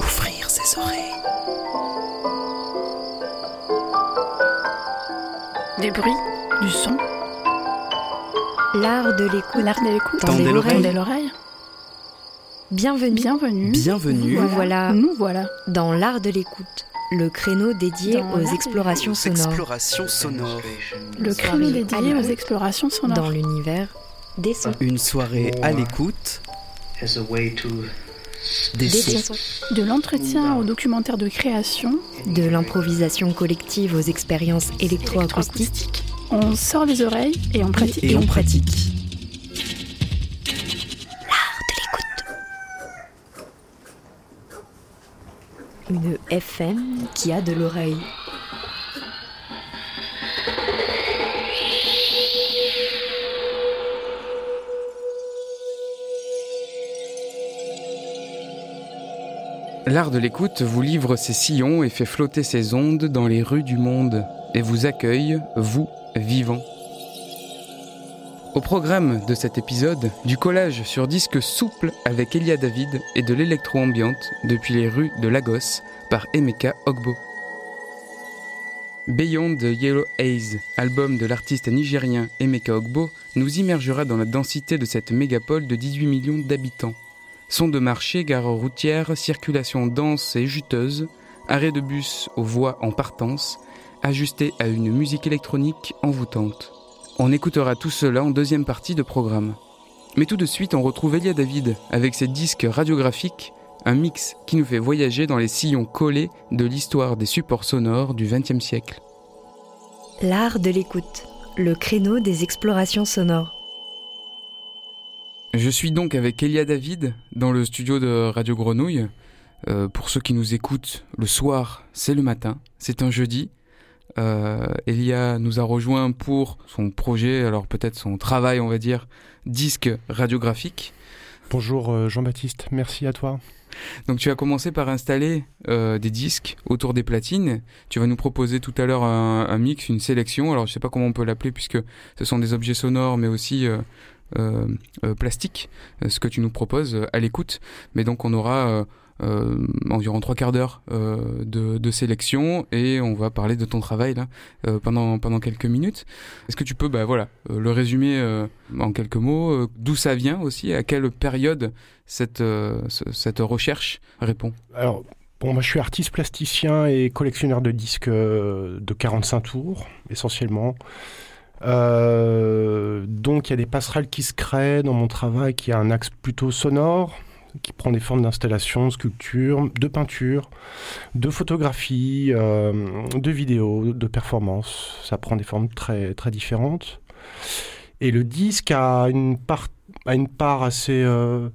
Ouvrir ses oreilles. Des bruits, du son, L'art de l'écoute. l'art de l'écoute. Tendez Tendez l'oreille. Tendez l'oreille. Bienvenue. Bienvenue. Bienvenue Nous voilà Nous voilà. dans l'art de l'écoute, le créneau dédié Dans aux explorations sonores explorations sonores. Le créneau dédié aux explorations sonores. dans l'univers des sons. Une soirée à l'écoute as a way to des Des sons. sons. De l'entretien au documentaire de création, De l'improvisation collective aux expériences électroacoustiques. électroacoustique. On sort les oreilles et on pratique. Et on pratique. Une FM qui a de l'oreille. L'art de l'écoute vous livre ses sillons et fait flotter ses ondes dans les rues du monde et vous accueille, vous, vivants. Au programme de cet épisode, du collage sur disque souple avec Elia David et de l'électro-ambiante depuis les rues de Lagos par Emeka Ogbo. Beyond the Yellow Haze, album de l'artiste nigérien Emeka Ogbo, nous immergera dans la densité de cette mégapole de 18 millions d'habitants. Son de marché, gare routière, circulation dense et juteuse, arrêt de bus aux voies en partance, ajusté à une musique électronique envoûtante. On écoutera tout cela en deuxième partie de programme. Mais tout de suite, on retrouve Elia David avec ses disques radiographiques, un mix qui nous fait voyager dans les sillons collés de l'histoire des supports sonores du XXe siècle. L'art de l'écoute, le créneau des explorations sonores. Je suis donc avec Elia David dans le studio de Radio Grenouille. Euh, pour ceux qui nous écoutent, le soir, c'est le matin, c'est un jeudi. Euh, Elia nous a rejoint pour son projet, alors peut-être son travail, on va dire, disque radiographique. Bonjour euh, Jean-Baptiste, merci à toi. Donc tu as commencé par installer euh, des disques autour des platines. Tu vas nous proposer tout à l'heure un, un mix, une sélection. Alors je sais pas comment on peut l'appeler puisque ce sont des objets sonores, mais aussi euh, euh, plastiques, euh, ce que tu nous proposes à l'écoute. Mais donc on aura environ trois quarts d'heure euh, de, sélection et on va parler de ton travail là euh, pendant pendant quelques minutes. Est-ce que tu peux bah voilà euh, le résumer euh, en quelques mots euh, d'où ça vient aussi à quelle période cette euh, ce- cette recherche répond? Alors, bon, moi je suis artiste plasticien et collectionneur de disques euh, de 45 tours, essentiellement. Euh, donc il y a des passerelles qui se créent dans mon travail qui a un axe plutôt sonore, qui prend des formes d'installation, de sculpture, de peinture, de photographie, euh, de vidéo, de performance. Ça prend des formes très, très différentes. Et le disque a une part, a une part assez euh,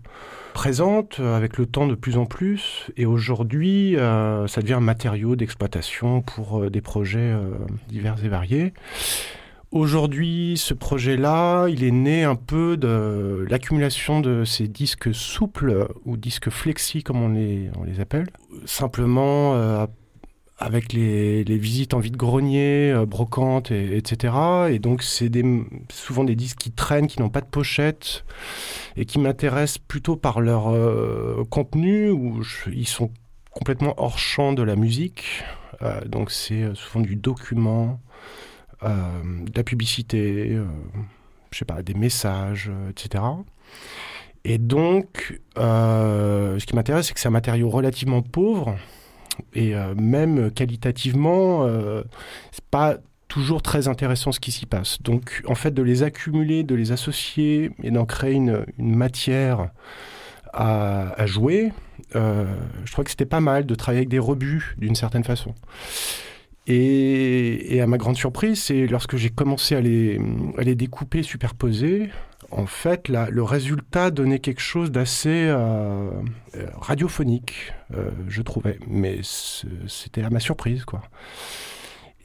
présente euh, avec le temps de plus en plus. Et aujourd'hui, ça devient un matériau d'exploitation pour des projets divers et variés. Aujourd'hui, ce projet-là, il est né un peu de l'accumulation de ces disques souples ou disques flexi, comme on les, appelle. Simplement, euh, avec les, visites en vide-grenier, euh, brocantes, et, etc. Et donc, c'est souvent des disques qui traînent, qui n'ont pas de pochette, et qui m'intéressent plutôt par leur euh, contenu, où ils sont complètement hors champ de la musique. Euh, donc, c'est souvent du document, de la publicité, euh, je sais pas, des messages, euh, etc. Et donc, euh, ce qui m'intéresse, c'est que c'est un matériau relativement pauvre et euh, même qualitativement, euh, c'est pas toujours très intéressant ce qui s'y passe. Donc, en fait, de les accumuler, de les associer et d'en créer une, matière à, jouer, euh, je trouvais que c'était pas mal de travailler avec des rebuts d'une certaine façon. Et, et à ma grande surprise, c'est lorsque j'ai commencé à les, à les découper, superposer, en fait, la- le résultat donnait quelque chose d'assez euh, euh, radiophonique, euh, je trouvais. Mais c'était à ma surprise, quoi.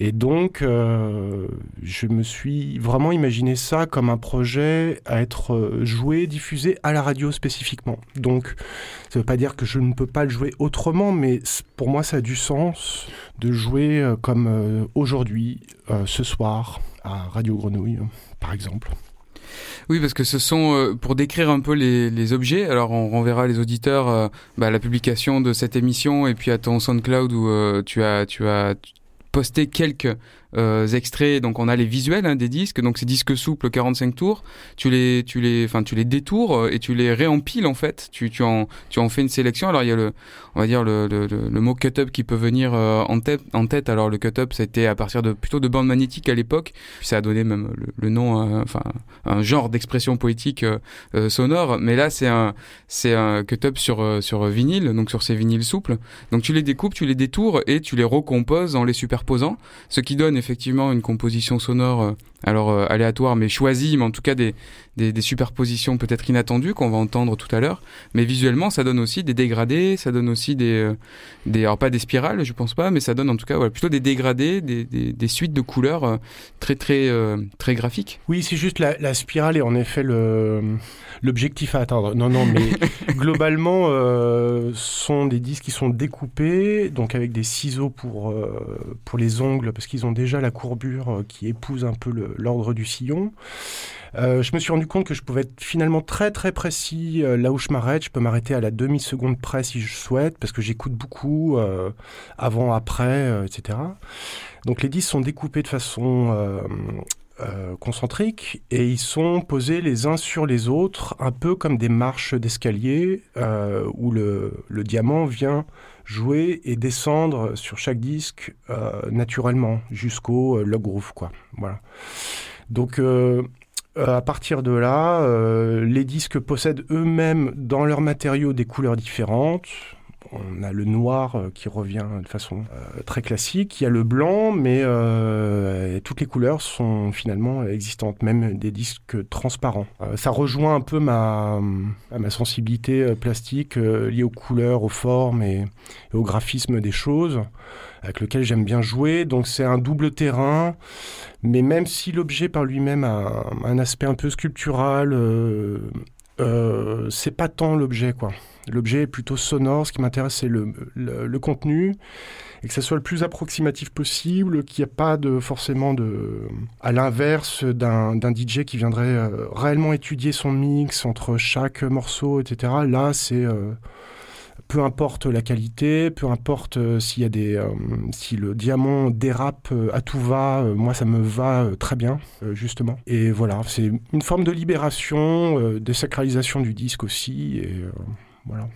Et donc, euh, je me suis vraiment imaginé ça comme un projet à être euh, joué, diffusé à la radio spécifiquement. Donc, ça ne veut pas dire que je ne peux pas le jouer autrement, mais pour moi, ça a du sens de jouer euh, comme aujourd'hui, ce soir, à Radio Grenouille, par exemple. Oui, parce que ce sont, pour décrire un peu les, objets, alors on renverra les auditeurs euh, bah, à la publication de cette émission et puis à ton SoundCloud où tu as, tu as posté quelques euh, extraits. Donc on a les visuels hein, des disques, donc ces disques souples 45 tours, tu les, tu les, enfin tu les détours euh, et tu les réempiles en fait. Tu, tu en, tu en fais une sélection. Alors il y a le, on va dire le, le, mot cut-up qui peut venir euh, en tête, en tête. Alors le cut-up c'était à partir de plutôt de bandes magnétiques à l'époque. Ça a donné même le, nom, euh, enfin un genre d'expression poétique sonore. Mais là c'est un, c'est un cut-up sur sur vinyle, donc sur ces vinyles souples. Donc tu les découpes, tu les détours et tu les recomposes en les superposant, ce qui donne effectivement une composition sonore, euh, alors euh, aléatoire mais choisie, mais en tout cas des, des, des superpositions peut-être inattendues qu'on va entendre tout à l'heure. Mais visuellement, ça donne aussi des dégradés, ça donne aussi des, euh, des alors pas des spirales, je pense pas, mais ça donne en tout cas voilà, plutôt des dégradés, des, des, des suites de couleurs euh, très très euh, très graphiques. Oui, c'est juste la, la spirale est en effet le l'objectif à atteindre. Non, non, mais globalement, sont des disques qui sont découpés, donc avec des ciseaux pour, pour les ongles, parce qu'ils ont déjà la courbure qui épouse un peu le- l'ordre du sillon. Euh, je me suis rendu compte que je pouvais être finalement très très précis euh, là où je m'arrête. Je peux m'arrêter à la demi-seconde près si je souhaite, parce que j'écoute beaucoup euh, avant, après, etc. Donc les disques sont découpés de façon concentriques et ils sont posés les uns sur les autres, un peu comme des marches d'escalier où le diamant vient jouer et descendre sur chaque disque euh, naturellement jusqu'au euh, log groove, quoi. Voilà. Donc euh, à partir de là, les disques possèdent eux-mêmes dans leurs matériaux des couleurs différentes. On a le noir euh, qui revient de façon euh, très classique. Il y a le blanc, mais euh, toutes les couleurs sont finalement existantes, même des disques transparents. Ça rejoint un peu ma, sensibilité plastique liée aux couleurs, aux formes et, au graphisme des choses, avec lequel j'aime bien jouer. Donc c'est un double terrain, mais même si l'objet par lui-même a un, aspect un peu sculptural, c'est pas tant l'objet quoi. L'objet est plutôt sonore. Ce qui m'intéresse, c'est le, le, contenu et que ça soit le plus approximatif possible, qu'il n'y ait pas de forcément de, à l'inverse d'un DJ qui viendrait euh, réellement étudier son mix entre chaque morceau, etc. Là, c'est euh, peu importe la qualité, peu importe euh, s'il y a des, si le diamant dérape à tout va, moi ça me va très bien, justement. Et voilà, c'est une forme de libération, de sacralisation du disque aussi, et voilà.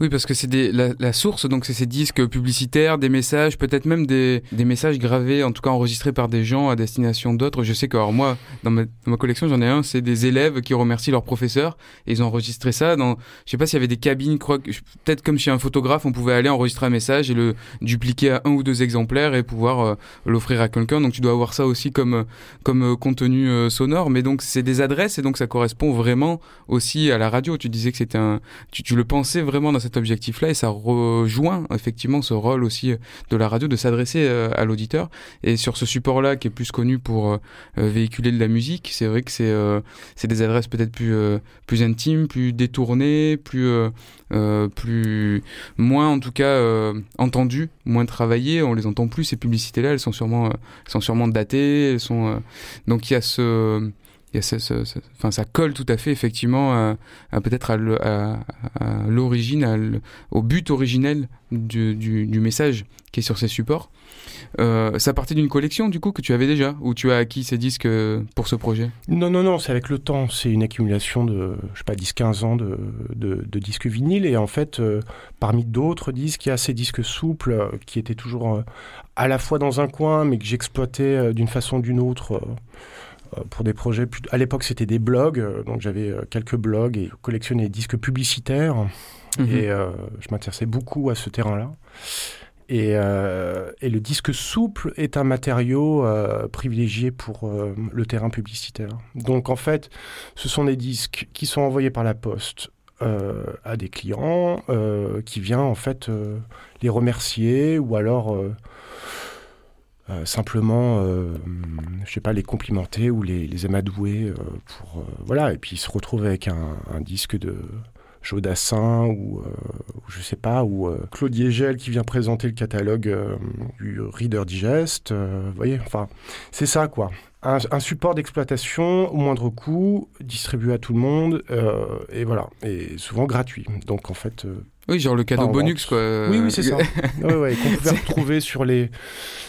Oui, parce que c'est la, source, donc c'est ces disques publicitaires, des messages, peut-être même des, des messages gravés, en tout cas enregistrés par des gens à destination d'autres. Je sais que, moi, dans ma, collection, j'en ai un, c'est des élèves qui remercient leur professeur, et ils ont enregistré ça dans, je sais pas s'il y avait des cabines, peut-être comme chez un photographe, on pouvait aller enregistrer un message et le dupliquer à un ou deux exemplaires et pouvoir euh, l'offrir à quelqu'un. Donc tu dois avoir ça aussi comme, euh, comme euh, contenu sonore, mais donc c'est des adresses et donc ça correspond vraiment aussi à la radio. Tu disais que c'était un, tu le pensais vraiment dans cet objectif-là et ça rejoint effectivement ce rôle aussi euh, de la radio de s'adresser euh, à l'auditeur. Et sur ce support-là qui est plus connu pour euh, véhiculer de la musique, c'est vrai que c'est c'est des adresses peut-être plus plus intimes, plus détournées, plus plus moins en tout cas entendues, moins travaillées. On les entend plus ces publicités-là. Elles sont sûrement sont sûrement datées. Elles sont donc il y a ce ça colle tout à fait effectivement peut-être à, l'origine, au but originel du, message qui est sur ces supports. Euh, ça partait d'une collection du coup que tu avais déjà, ou tu as acquis ces disques euh, pour ce projet? Non, non, non, c'est avec le temps. C'est une accumulation de, je sais pas, 10-15 ans de, disques vinyles. Et en fait, euh, parmi d'autres disques, il y a ces disques souples qui étaient toujours à la fois dans un coin, mais que j'exploitais d'une façon ou d'une autre. Euh, pour des projets. plus- À l'époque, c'était des blogs, euh, donc j'avais euh, quelques blogs et collectionnais des disques publicitaires. Mhm. Et euh, je m'intéressais beaucoup à ce terrain-là. Et, euh, et le disque souple est un matériau euh, privilégié pour euh, le terrain publicitaire. Donc en fait, ce sont des disques qui sont envoyés par la poste à des clients qui viennent en fait les remercier ou alors euh, simplement, euh, je sais pas, les complimenter ou les, amadouer euh, pour euh, voilà. Et puis ils se retrouvent avec un, disque de Jodassin ou, je sais pas, ou Claude Yegel qui vient présenter le catalogue du Reader Digest. vous voyez, enfin, c'est ça quoi. Un, support d'exploitation au moindre coût, distribué à tout le monde, et voilà, et souvent gratuit. Donc en fait, Oui, genre le cadeau bonus, quoi. oui, oui, c'est ça. ouais, ouais, qu'on pouvait retrouver sur les,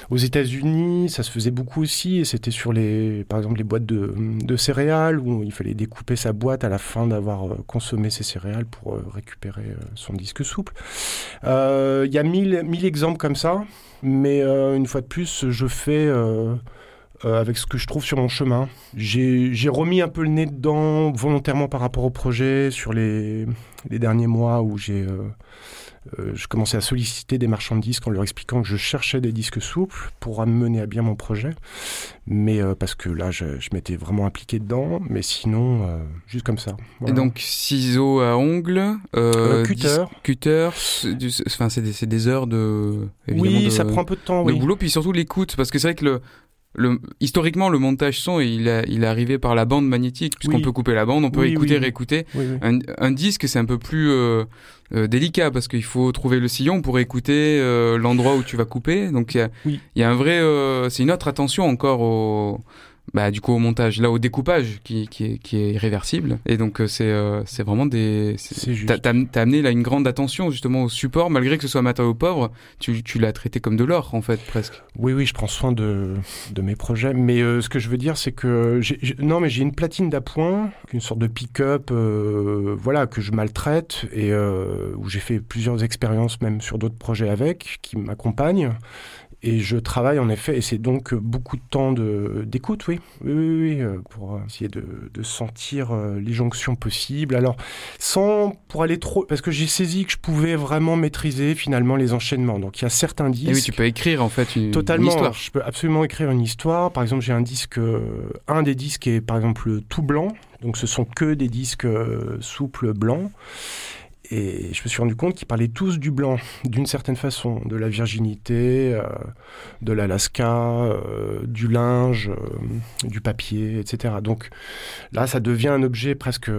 aux États-Unis, ça se faisait beaucoup aussi, et c'était sur les, par exemple, les boîtes de, de céréales où il fallait découper sa boîte à la fin d'avoir euh, consommé ses céréales pour euh, récupérer euh, son disque souple. Euh, Il y a mille, mille exemples comme ça, mais euh, une fois de plus, je fais. euh, euh, avec ce que je trouve sur mon chemin. J'ai remis un peu le nez dedans volontairement par rapport au projet sur les, les derniers mois où j'ai euh, euh, je commençais à solliciter des marchands de disques en leur expliquant que je cherchais des disques souples pour mener à bien mon projet. Mais euh, parce que là, je, je m'étais vraiment impliqué dedans. Mais sinon, juste comme ça. Et donc ciseaux à ongles, cutter. cutter, enfin c'est des, heures de évidemment oui, de, ça prend un peu de temps. de Oui. boulot, puis surtout l'écoute, parce que c'est vrai que le, le historiquement le montage son il, a, il est arrivé par la bande magnétique, puisqu'on Oui. peut couper la bande, on peut Oui, écouter, oui, réécouter. Un, un disque c'est un peu plus euh, euh, délicat parce qu'il faut trouver le sillon pour écouter euh, l'endroit où tu vas couper. Donc il y a, Oui. il y a un vrai, euh, c'est une autre attention encore au, bah du coup au montage, là au découpage qui, qui est qui est irréversible. Et donc euh, c'est euh, c'est vraiment des, C'est juste. T'as amené là une grande attention justement au support, malgré que ce soit un matériau pauvre, tu, tu l'as traité comme de l'or en fait presque. Oui, oui, je prends soin de, de mes projets. Mais euh, ce que je veux dire, c'est que non, mais j'ai une platine d'appoint, une sorte de pick-up, euh, voilà, que je maltraite et où j'ai fait plusieurs expériences même sur d'autres projets avec, qui m'accompagnent. Et je travaille en effet, et c'est donc beaucoup de temps de- d'écoute, oui, oui, oui, oui, euh, pour essayer de, de sentir euh, les jonctions possibles. Alors, sans pour aller trop, parce que j'ai saisi que je pouvais vraiment maîtriser finalement les enchaînements. Donc, il y a certains disques. Et oui, tu peux écrire en fait une, une Totalement. histoire. Je peux absolument écrire une histoire. Par exemple, j'ai un disque, euh, un des disques est par exemple tout blanc. Donc, ce sont que des disques souples blancs. Et je me suis rendu compte qu'ils parlaient tous du blanc, d'une certaine façon, de la virginité, euh, de l'Alaska, euh, du linge, euh, du papier, etc. Donc là, ça devient un objet presque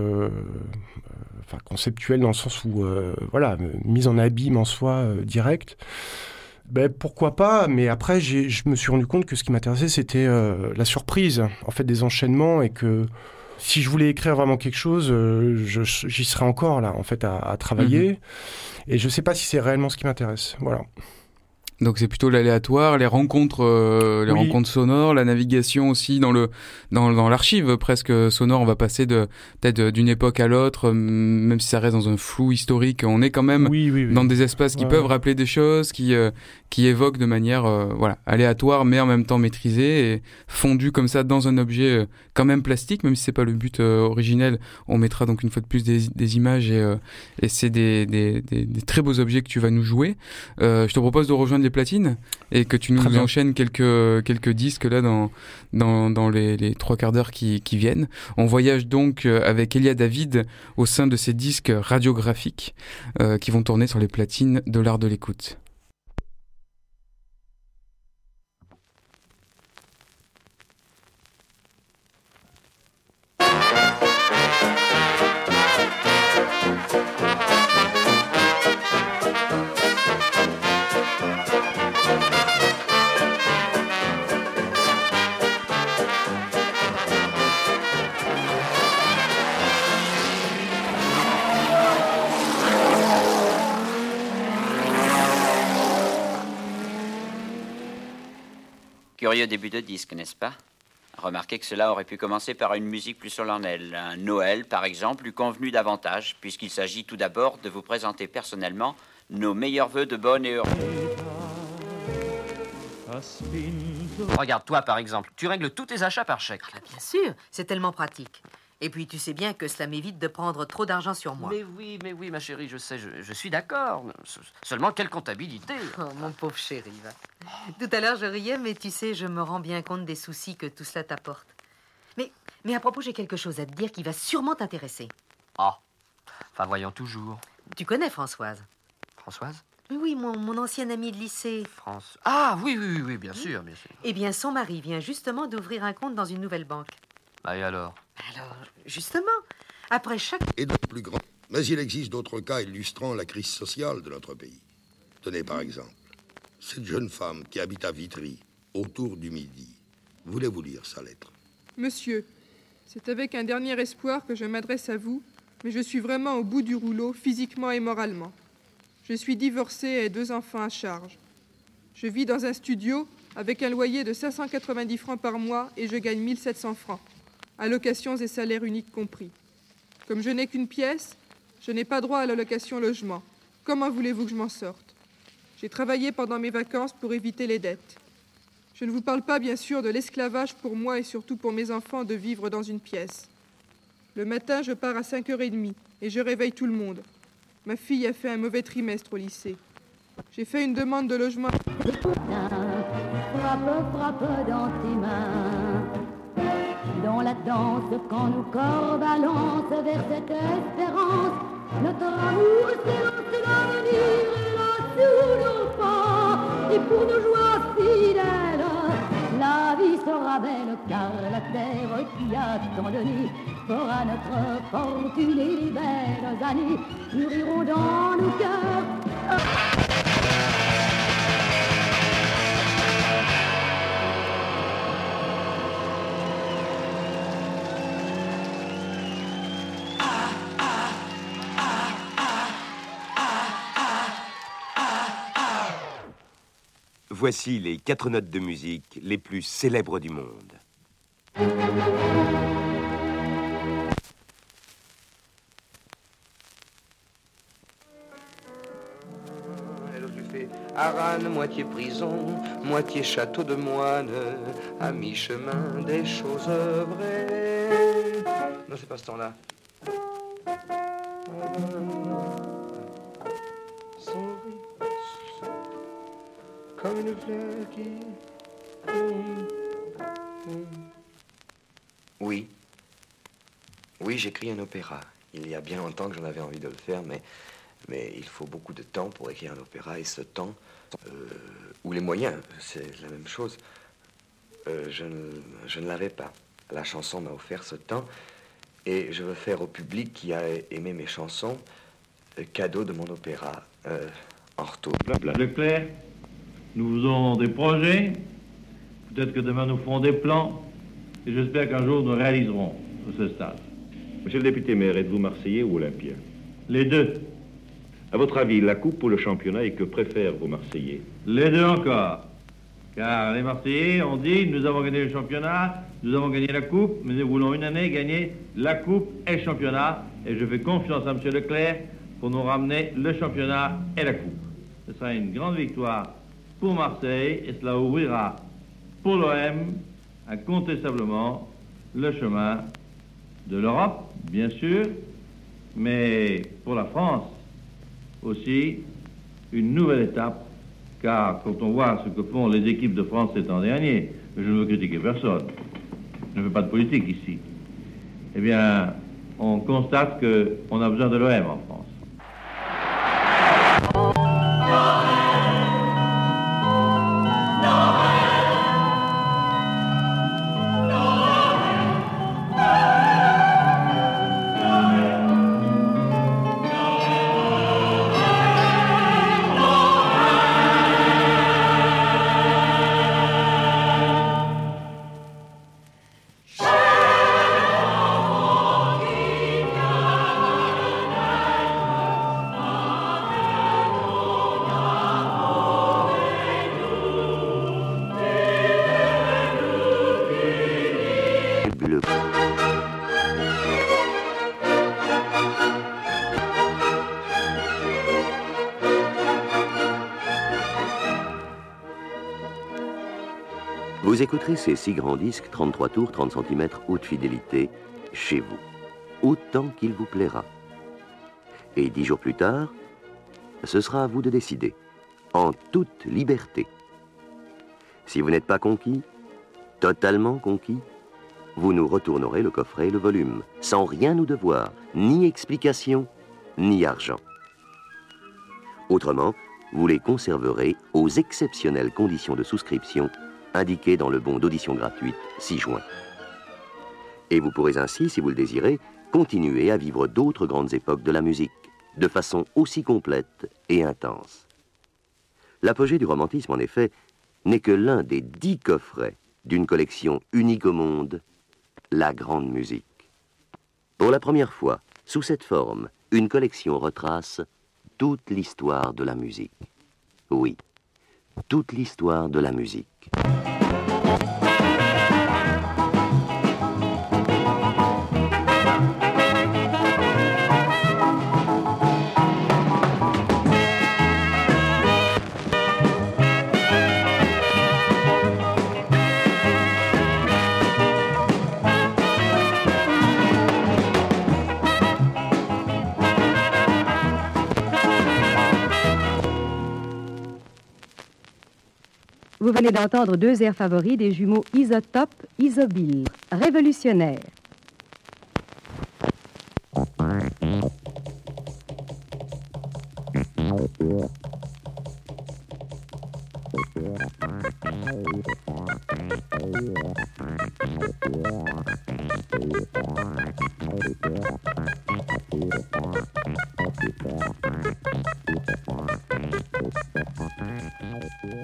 enfin, conceptuel dans le sens où, voilà, mise en abîme en soi direct. Ben, pourquoi pas, mais après, je me suis rendu compte que ce qui m'intéressait, c'était la surprise, en fait, des enchaînements, et que si je voulais écrire vraiment quelque chose, euh, j'y serais encore là, en fait, à, à travailler. Et je sais pas si c'est réellement ce qui m'intéresse. Voilà. Donc c'est plutôt l'aléatoire, les rencontres, euh, les Oui. rencontres sonores, la navigation aussi dans le dans, dans l'archive presque sonore. On va passer de peut-être d'une époque à l'autre, euh, même si ça reste dans un flou historique. On est quand même Oui, oui, oui. dans des espaces qui Ouais, peuvent rappeler des choses, qui euh, qui évoquent de manière euh, voilà aléatoire, mais en même temps maîtrisée et fondue comme ça dans un objet euh, quand même plastique, même si c'est pas le but euh, originel. On mettra donc une fois de plus des, des images et, euh, et c'est des, des, des, des très beaux objets que tu vas nous jouer. Euh, je te propose de rejoindre les platines et que tu nous Très bien. enchaînes quelques quelques disques là dans dans, dans les, les trois quarts d'heure qui, qui viennent. On voyage donc euh, avec Elia David au sein de ces disques radiographiques euh, qui vont tourner sur les platines de l'art de l'écoute. Curieux début de disque, n'est-ce pas? Remarquez que cela aurait pu commencer par une musique plus solennelle. Un Noël, par exemple, lui convenu davantage, puisqu'il s'agit tout d'abord de vous présenter personnellement nos meilleurs voeux de bonne et heureuse. Regarde, toi par exemple, tu règles tous tes achats par chèque. Bah, bien sûr, c'est tellement pratique. Et puis tu sais bien que cela m'évite de prendre trop d'argent sur moi. Mais oui, mais oui, ma chérie, je sais, je, je suis d'accord. Se- Seulement, quelle comptabilité? Oh, mon pauvre chéri, va. Tout à l'heure, je riais, mais tu sais, je me rends bien compte des soucis que tout cela t'apporte. Mais, mais à propos, j'ai quelque chose à te dire qui va sûrement t'intéresser. Ah, enfin voyons toujours. Tu connais Françoise? Françoise? Oui, Oui, mon, mon ancienne amie de lycée. France. Ah oui, oui, oui, oui, bien sûr, bien sûr. Eh bien, son mari vient justement d'ouvrir un compte dans une nouvelle banque. Bah, et alors? Alors, justement, après chaque... Et notre plus grand. Mais il existe d'autres cas illustrant la crise sociale de notre pays. Tenez par exemple, cette jeune femme qui habite à Vitry, autour du Midi. Voulez-vous lire sa lettre? Monsieur, c'est avec un dernier espoir que je m'adresse à vous, mais je suis vraiment au bout du rouleau, physiquement et moralement. Je suis divorcée et ai deux enfants à charge. Je vis dans un studio avec un loyer de 590 francs par mois et je gagne 1700 francs, allocations et salaires uniques compris. Comme je n'ai qu'une pièce, je n'ai pas droit à l'allocation logement. Comment voulez-vous que je m'en sorte? J'ai travaillé pendant mes vacances pour éviter les dettes. Je ne vous parle pas, bien sûr, de l'esclavage pour moi et surtout pour mes enfants de vivre dans une pièce. Le matin, je pars à 5h30 et je réveille tout le monde. Ma fille a fait un mauvais trimestre au lycée. J'ai fait une demande de logement. Frappe, dans. La danse, quand nos corps balancent vers cette espérance, notre amour s'élance l'avenir est là sous nos pas. Et pour nos joies fidèles, la vie sera belle, car la terre qui a tant donné fera notre fortune et les belles années mûriront dans nos cœurs. Voici les quatre notes de musique les plus célèbres du monde. Aran, moitié prison, moitié château de moine, à mi-chemin des choses vraies. Non, c'est pas ce temps-là. Comme une fleur qui. Oui. Oui, j'écris un opéra. Il y a bien longtemps que j'en avais envie de le faire, mais, mais il faut beaucoup de temps pour écrire un opéra, et ce temps, euh, ou les moyens, c'est la même chose, euh, je ne, je ne l'avais pas. La chanson m'a offert ce temps, et je veux faire au public qui a aimé mes chansons euh, cadeau de mon opéra euh, en retour. Leclerc, nous faisons des projets. Peut-être que demain nous ferons des plans. Et j'espère qu'un jour nous réaliserons ce stade. Monsieur le député maire, êtes-vous Marseillais ou Olympien? Les deux. À votre avis, la Coupe ou le championnat et que préfèrent vos Marseillais? Les deux encore. Car les Marseillais ont dit nous avons gagné le championnat, nous avons gagné la Coupe, mais nous voulons une année gagner la Coupe et le championnat. Et je fais confiance à M. Leclerc pour nous ramener le championnat et la Coupe. Ce sera une grande victoire pour Marseille et cela ouvrira pour l'OM incontestablement le chemin de l'Europe, bien sûr, mais pour la France aussi une nouvelle étape, car quand on voit ce que font les équipes de France ces temps derniers, je ne veux critiquer personne, je ne fais pas de politique ici, eh bien, on constate qu'on a besoin de l'OM en France. Ces six grands disques, 33 tours, 30 cm, haute fidélité, chez vous, autant qu'il vous plaira. Et dix jours plus tard, ce sera à vous de décider, en toute liberté. Si vous n'êtes pas conquis, totalement conquis, vous nous retournerez le coffret et le volume, sans rien nous devoir, ni explication, ni argent. Autrement, vous les conserverez aux exceptionnelles conditions de souscription indiquées dans le bon d'audition gratuite 6 juin. Et vous pourrez ainsi, si vous le désirez, continuer à vivre d'autres grandes époques de la musique, de façon aussi complète et intense. L'apogée du romantisme, en effet, n'est que l'un des dix coffrets d'une collection unique au monde, la grande musique. Pour la première fois, sous cette forme, une collection retrace toute l'histoire de la musique. Oui, toute l'histoire de la musique. Venez d'entendre deux airs favoris des jumeaux Isotope Isobile, révolutionnaires.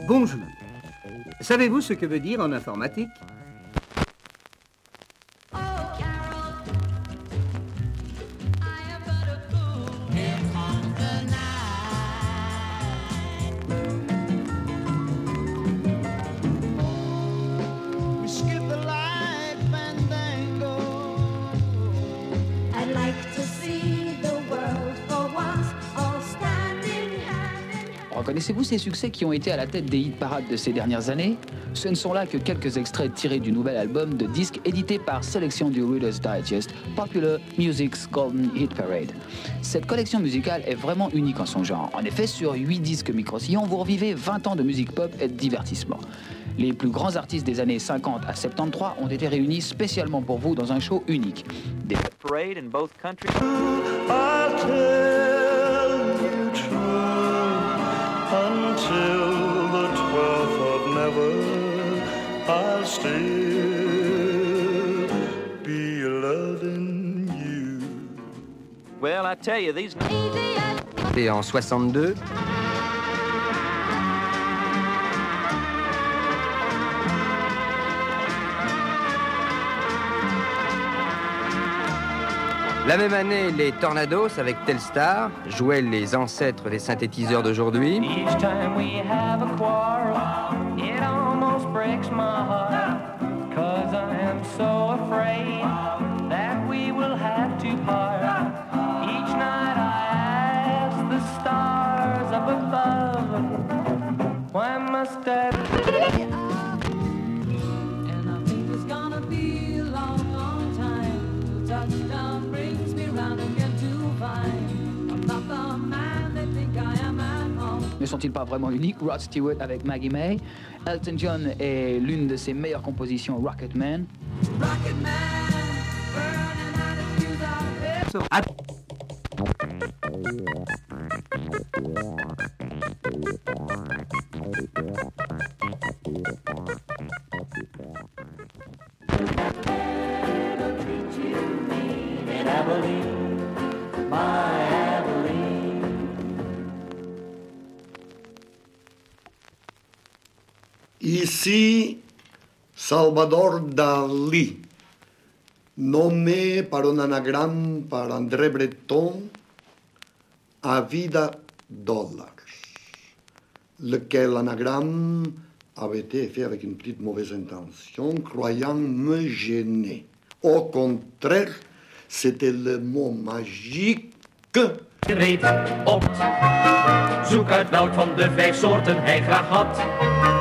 Bonjour. Savez-vous ce que veut dire en informatique? Reconnaissez-vous ces succès qui ont été à la tête des hit parades de ces dernières années? Ce ne sont là que quelques extraits tirés du nouvel album de disques édité par sélection du Reader's Digest, Popular Music's Golden Hit Parade. Cette collection musicale est vraiment unique en son genre. En effet, sur 8 disques micro-sillons, vous revivez 20 ans de musique pop et de divertissement. Les plus grands artistes des années 50 à 73 ont été réunis spécialement pour vous dans un show unique. Des Parade in both countries. I'll tell you true until the twelfth of never. I'll still be loving you. Well, I tell you, these. Et en 62, La même année, les Tornados avec Telstar jouaient les ancêtres des synthétiseurs d'aujourd'hui. Sont-ils pas vraiment uniques Rod Stewart avec Maggie May, Elton John est l'une de ses meilleures compositions Rocket Man. Abilene, my Ici, Salvador Dalí, nommé par un anagramme par André Breton à vida dollars, lequel anagramme avait été fait avec une petite mauvaise intention, croyant me gêner. Au contraire, c'était le mot magique Reed op. De vijf soorten hij.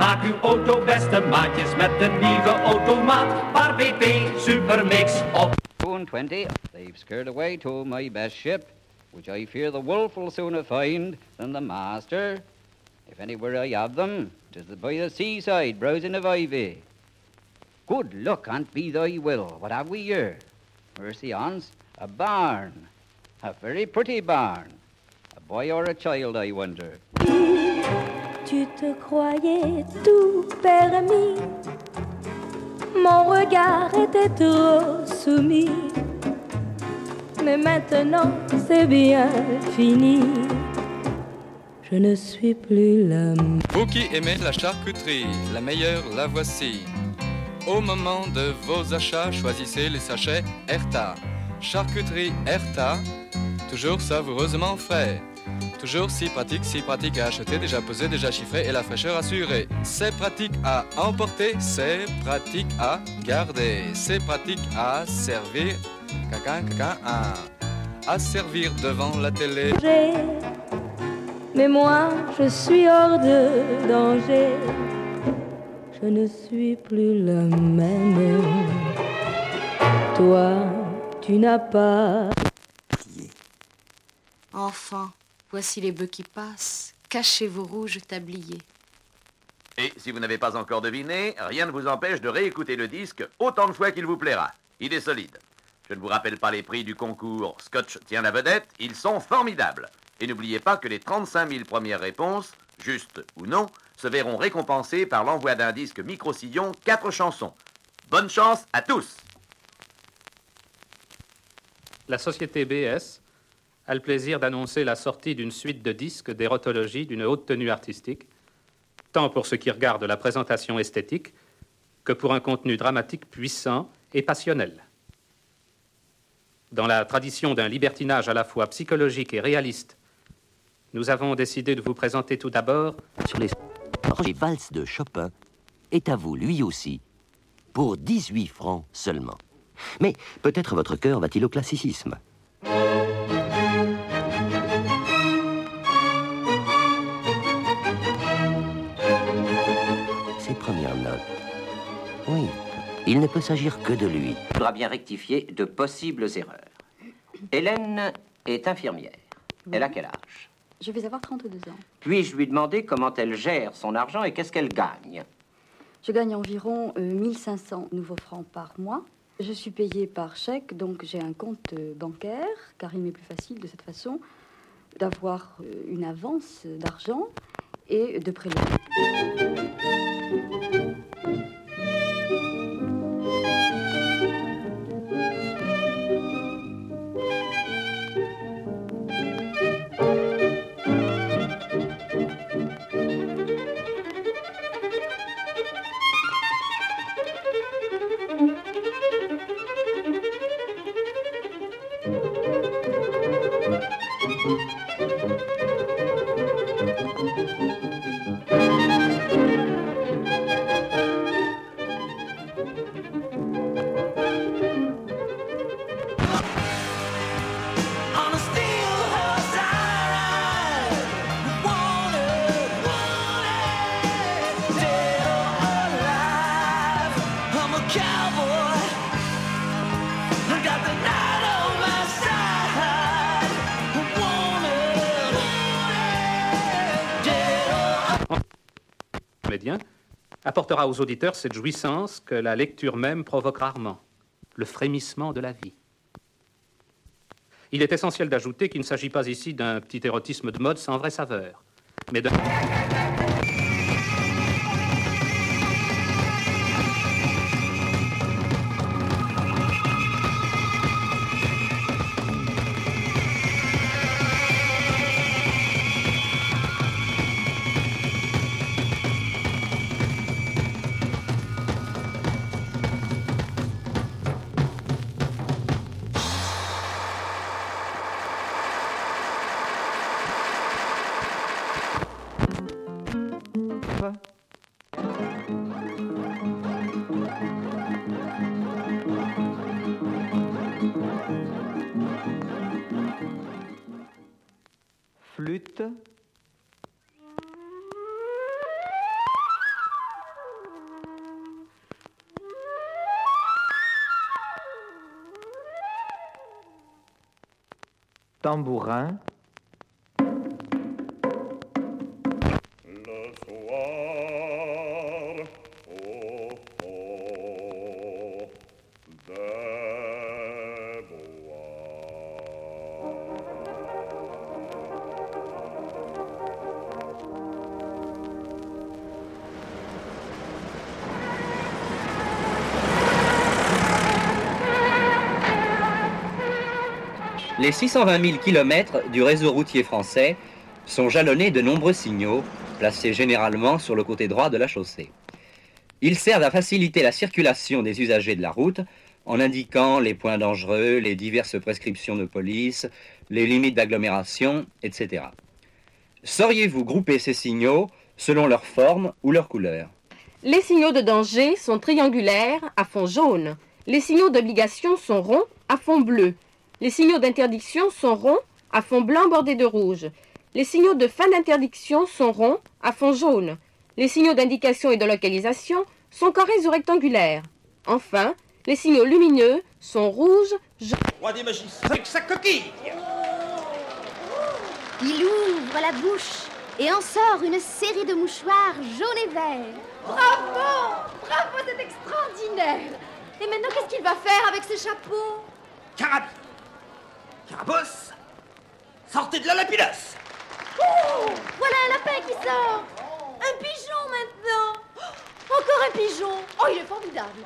Maak uw auto beste maatjes met de nieuwe automaat. Paar BP Supermix op. Two and twenty, they've scared away to my best ship, which I fear the wolf will sooner find than the master. If anywhere I have them, them, 'tis by the seaside, browsing of ivy. Good luck, and be thy will. What have we here? Mercy ons, a barn. A very pretty barn. A boy or a child, I wonder. Tu te croyais tout permis. Mon regard était trop soumis. mais maintenant c'est bien fini. Je ne suis plus la Vous qui aimez la charcuterie, la meilleure la voici. Au moment de vos achats, choisissez les sachets Erta. Charcuterie Erta, toujours savoureusement frais. Toujours si pratique, si pratique à acheter, déjà pesé, déjà chiffré et la fraîcheur assurée. C'est pratique à emporter, c'est pratique à garder, c'est pratique à servir, caca, caca, à, à servir devant la télé. danger. Mais moi, je suis hors de danger. Je ne suis plus la même. Toi, tu n'as pas. Enfants, voici les bœufs qui passent. Cachez vos rouges tabliers. Et si vous n'avez pas encore deviné, rien ne vous empêche de réécouter le disque autant de fois qu'il vous plaira. Il est solide. Je ne vous rappelle pas les prix du concours Scotch tient la vedette, ils sont formidables. Et n'oubliez pas que les 35 000 premières réponses, justes ou non, se verront récompensées par l'envoi d'un disque micro-sillon 4 chansons. Bonne chance à tous La société BS a le plaisir d'annoncer la sortie d'une suite de disques d'érotologie d'une haute tenue artistique, tant pour ce qui regarde la présentation esthétique que pour un contenu dramatique puissant et passionnel. Dans la tradition d'un libertinage à la fois psychologique et réaliste, nous avons décidé de vous présenter tout d'abord sur les de Chopin est à vous, lui aussi, pour 18 francs seulement. Mais peut-être votre cœur va-t-il au classicisme. Oui, il ne peut s'agir que de lui. Il faudra bien rectifier de possibles erreurs. Hélène est infirmière. Elle a quel âge? Je vais avoir 32 ans. Puis-je lui demander comment elle gère son argent et qu'est-ce qu'elle gagne? Je gagne environ euh, 1500 nouveaux francs par mois. Je suis payée par chèque, donc j'ai un compte euh, bancaire, car il m'est plus facile de cette façon d'avoir euh, une avance d'argent et de prélever. Apportera aux auditeurs cette jouissance que la lecture même provoque rarement, le frémissement de la vie. Il est essentiel d'ajouter qu'il ne s'agit pas ici d'un petit érotisme de mode sans vraie saveur, mais d'un... Tambourin. Les 620 000 kilomètres du réseau routier français sont jalonnés de nombreux signaux, placés généralement sur le côté droit de la chaussée. Ils servent à faciliter la circulation des usagers de la route en indiquant les points dangereux, les diverses prescriptions de police, les limites d'agglomération, etc. Sauriez-vous grouper ces signaux selon leur forme ou leur couleur? Les signaux de danger sont triangulaires à fond jaune. Les signaux d'obligation sont ronds à fond bleu. Les signaux d'interdiction sont ronds à fond blanc bordé de rouge. Les signaux de fin d'interdiction sont ronds à fond jaune. Les signaux d'indication et de localisation sont carrés ou rectangulaires. Enfin, les signaux lumineux sont rouges, jaunes. Roi des magiciens avec sa coquille Il ouvre la bouche et en sort une série de mouchoirs jaunes et verts. Bravo Bravo, c'est extraordinaire Et maintenant, qu'est-ce qu'il va faire avec ses chapeaux? Carab Carabosse Sortez de la lapidace Oh Voilà un lapin qui sort. Un pigeon maintenant. Oh, Encore un pigeon. Oh, il est formidable.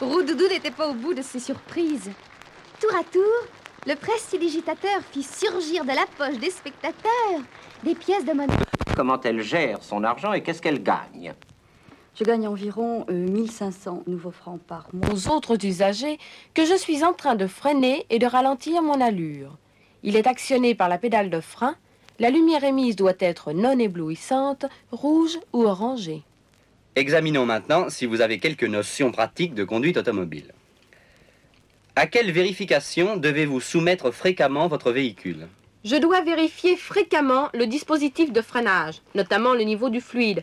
Roudoudou n'était pas au bout de ses surprises. Tour à tour, le prestidigitateur fit surgir de la poche des spectateurs des pièces de monnaie. Comment elle gère son argent et qu'est-ce qu'elle gagne? Je gagne environ euh, 1500 nouveaux francs par mois. aux autres usagers que je suis en train de freiner et de ralentir mon allure. Il est actionné par la pédale de frein. La lumière émise doit être non éblouissante, rouge ou orangée. Examinons maintenant si vous avez quelques notions pratiques de conduite automobile. À quelle vérification devez-vous soumettre fréquemment votre véhicule? Je dois vérifier fréquemment le dispositif de freinage, notamment le niveau du fluide,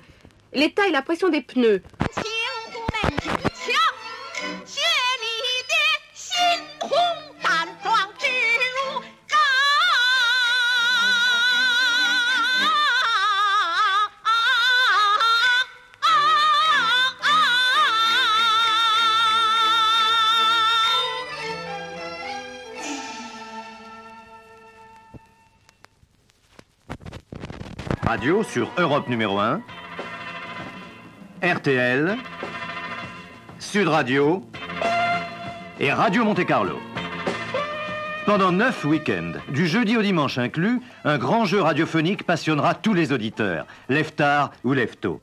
l'état et la pression des pneus. Radio sur Europe numéro 1, RTL, Sud Radio et Radio Monte Carlo. Pendant neuf week-ends, du jeudi au dimanche inclus, un grand jeu radiophonique passionnera tous les auditeurs, lève tard ou lève tôt.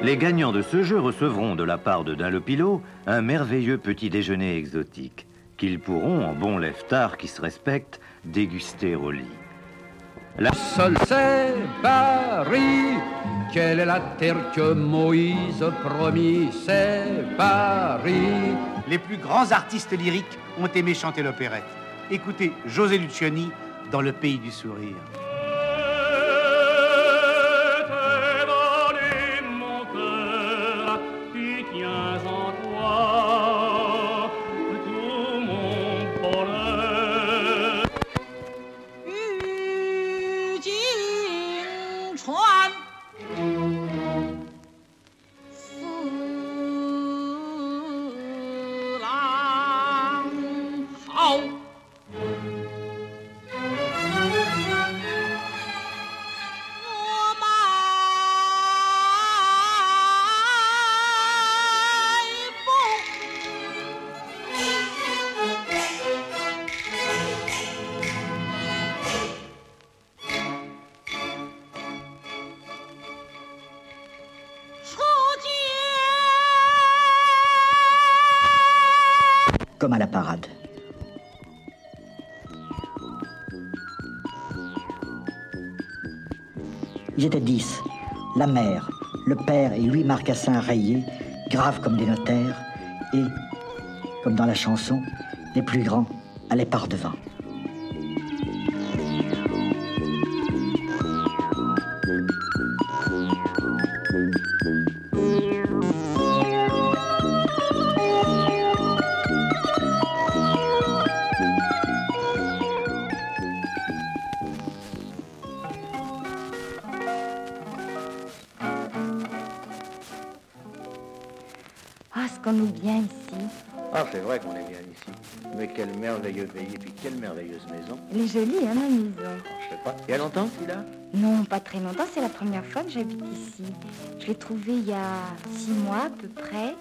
Les gagnants de ce jeu recevront de la part de Dunlopilo un merveilleux petit déjeuner exotique qu'ils pourront, en bon lève-tard qui se respecte, déguster au lit. La Seul c'est Paris. Quelle est la terre que Moïse promit? C'est Paris. Les plus grands artistes lyriques ont aimé chanter l'opérette. Écoutez José Luciani dans Le Pays du Sourire. Étaient dix, la mère, le père et Louis Marcassin rayés, graves comme des notaires, et, comme dans la chanson, les plus grands allaient par devant. Merveilleuse maison. Elle est jolie, hein, la maison. Je sais pas. Il y a longtemps que tu là Non, pas très longtemps. C'est la première fois que j'habite ici. Je l'ai trouvée il y a six mois à peu près.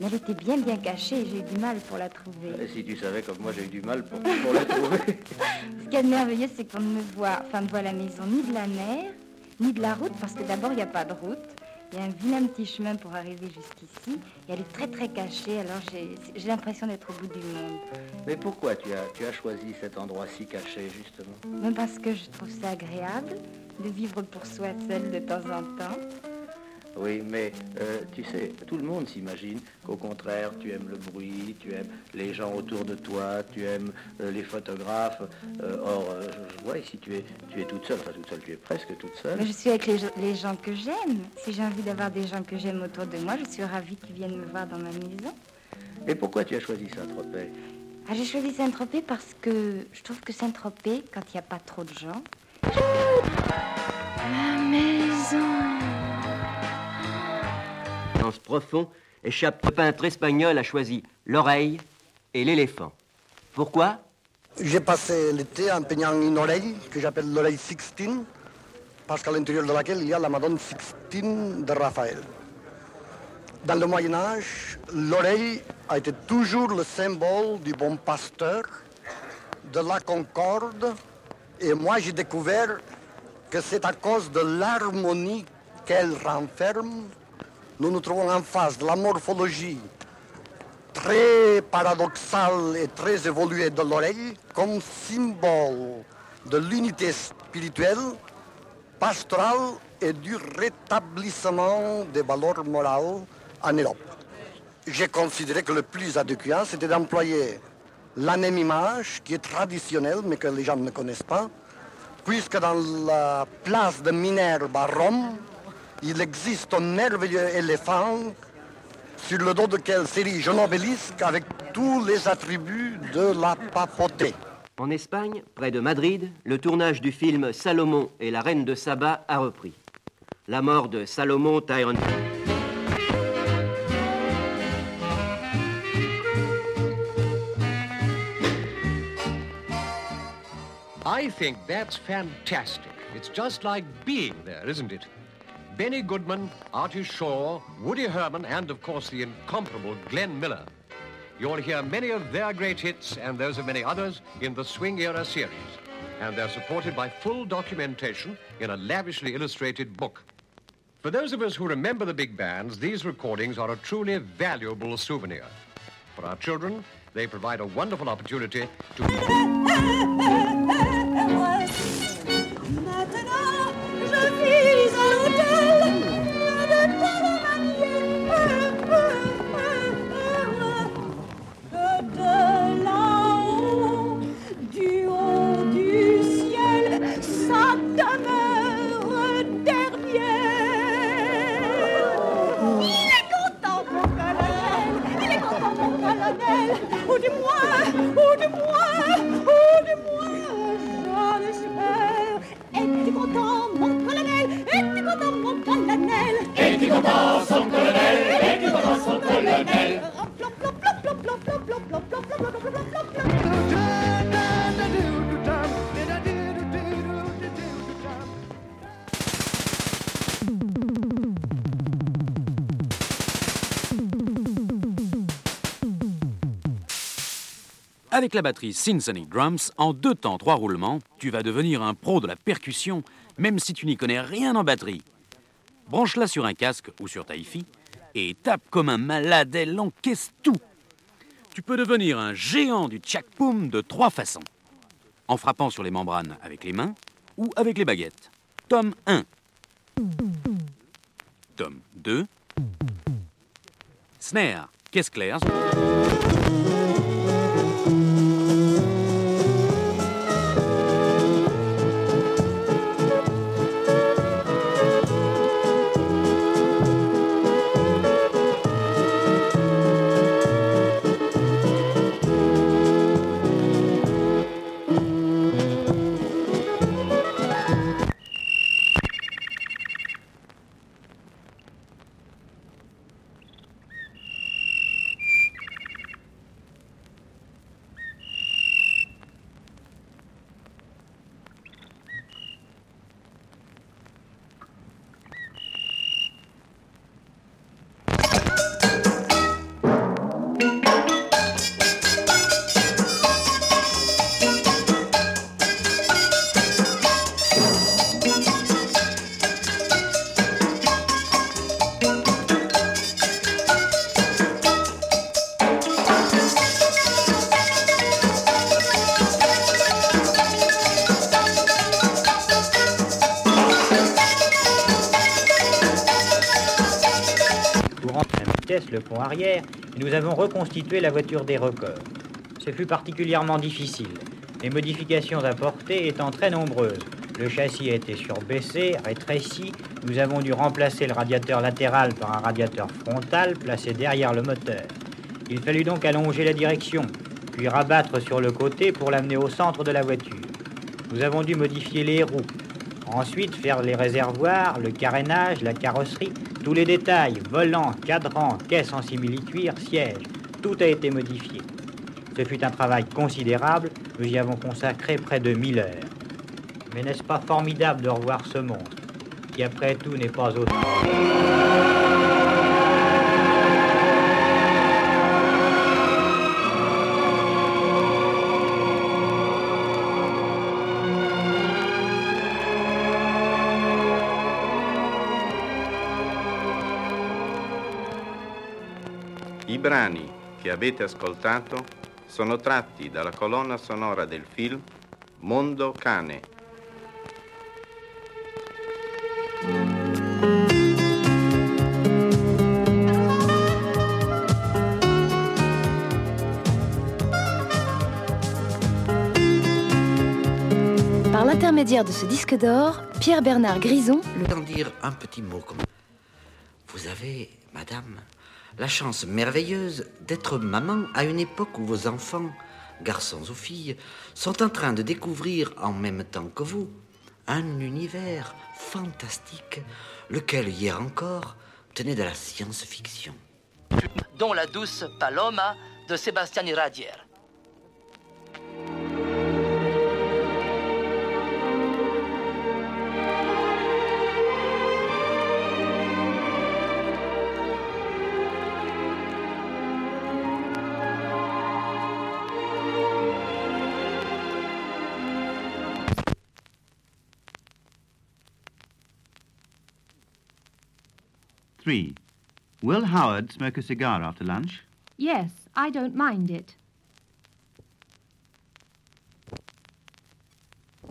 Mais elle était bien, bien cachée et j'ai eu du mal pour la trouver. Et si tu savais comme moi j'ai eu du mal pour, pour la trouver. Ce qui est merveilleux, c'est qu'on ne me voit, enfin, ne voit la maison ni de la mer, ni de la route, parce que d'abord, il n'y a pas de route. Il y a un vilain petit chemin pour arriver jusqu'ici. Et elle est très, très cachée, alors j'ai l'impression d'être au bout du monde. Mais pourquoi tu as, tu as choisi cet endroit si caché, justement? Même parce que je trouve ça agréable de vivre pour soi seul de temps en temps. Oui, mais euh, tu sais, tout le monde s'imagine qu'au contraire, tu aimes le bruit, tu aimes les gens autour de toi, tu aimes euh, les photographes. Euh, or, euh, je, vois ici, tu es, tu es toute seule, enfin toute seule, tu es presque toute seule. Mais je suis avec les, gens- les gens que j'aime. Si j'ai envie d'avoir des gens que j'aime autour de moi, je suis ravie qu'ils viennent me voir dans ma maison. Et pourquoi tu as choisi Saint-Tropez? Ah, j'ai choisi Saint-Tropez parce que je trouve que Saint-Tropez, quand il n'y a pas trop de gens, Ma maison. Profond, échappe le peintre espagnol a choisi l'oreille et l'éléphant. Pourquoi? J'ai passé l'été en peignant une oreille que j'appelle l'oreille Sixtine, parce qu'à l'intérieur de laquelle il y a la Madone Sixtine de Raphaël. Dans le Moyen Âge, l'oreille a été toujours le symbole du bon pasteur, de la concorde, et moi j'ai découvert que c'est à cause de l'harmonie qu'elle renferme. Nous nous trouvons en face de la morphologie très paradoxale et très évoluée de l'oreille comme symbole de l'unité spirituelle, pastorale et du rétablissement des valeurs morales en Europe. J'ai considéré que le plus adéquat, c'était d'employer l'anémimage, qui est traditionnel, mais que les gens ne connaissent pas, puisque dans la place de Minerve à Rome, il existe un merveilleux éléphant sur le dos duquel s'érige un obélisque avec tous les attributs de la papauté. En Espagne, près de Madrid, le tournage du film Salomon et la reine de Saba a repris. La mort de Salomon Tyrone. I think that's fantastic. It's just like being there, isn't it? Benny Goodman, Artie Shaw, Woody Herman, and of course the incomparable Glenn Miller. You'll hear many of their great hits and those of many others in the Swing Era series. And they're supported by full documentation in a lavishly illustrated book. For those of us who remember the big bands, these recordings are a truly valuable souvenir. For our children, they provide a wonderful opportunity to. Avec la batterie Synsonic Drums, en deux temps, trois roulements, tu vas devenir un pro de la percussion, même si tu n'y connais rien en batterie. Branche-la sur un casque ou sur ta hi-fi et tape comme un malade, elle encaisse tout. Tu peux devenir un géant du tchak-poum de trois façons. En frappant sur les membranes avec les mains ou avec les baguettes. Tome 1. Tome 2. Snare, caisse claire. Nous avons reconstitué la voiture des records. Ce fut particulièrement difficile, les modifications apportées étant très nombreuses. Le châssis a été surbaissé, rétréci, nous avons dû remplacer le radiateur latéral par un radiateur frontal placé derrière le moteur. Il fallut donc allonger la direction, puis rabattre sur le côté pour l'amener au centre de la voiture. Nous avons dû modifier les roues, ensuite faire les réservoirs, le carénage, la carrosserie, tous les détails, volants, cadrans, caisses en simili-cuir, sièges, tout a été modifié. Ce fut un travail considérable, nous y avons consacré près de 1000 heures. Mais n'est-ce pas formidable de revoir ce monde, qui après tout n'est pas autre avete ascoltato sono tratti dalla colonna sonora del film Mondo Cane. Par l'intermédiaire de ce disque d'or, Pierre-Bernard Grison, le dire un petit mot comme Vous avez, madame, la chance merveilleuse d'être maman à une époque où vos enfants, garçons ou filles, sont en train de découvrir en même temps que vous un univers fantastique, lequel hier encore tenait de la science-fiction. dont la douce Paloma de Sébastien Iradier. Three. Will Howard smoke a cigar after lunch? Yes, I don't mind it.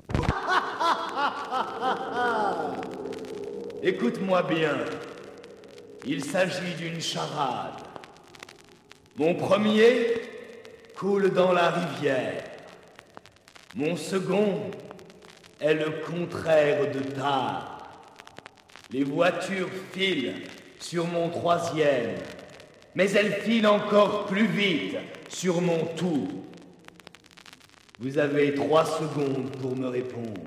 Écoute-moi bien. Il s'agit d'une charade. Mon premier coule dans la rivière. Mon second est le contraire de tard. Les voitures filent sur mon troisième, mais elles filent encore plus vite sur mon tour. Vous avez trois secondes pour me répondre.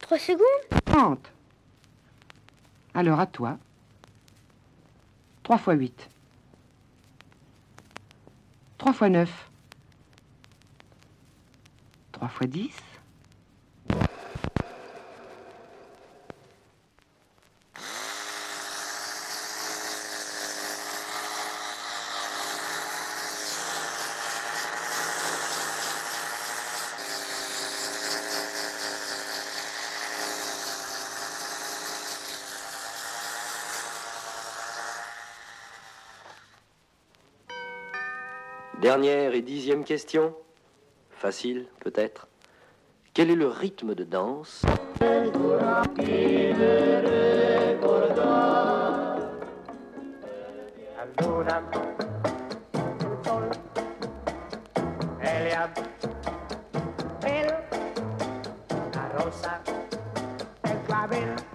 Trois secondes? 30. Alors à toi. 3 fois 8. 3 fois 9. 3 fois 10. Dernière et dixième question. Facile, peut-être. Quel est le rythme de danse?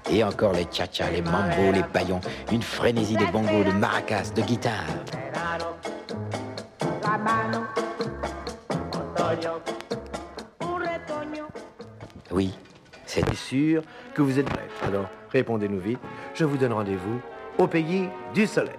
Et encore les tcha les mambos, les paillons, une frénésie de bongos, de maracas, de guitare. Oui, c'est sûr que vous êtes bref. Alors, répondez-nous vite. Je vous donne rendez-vous au pays du soleil.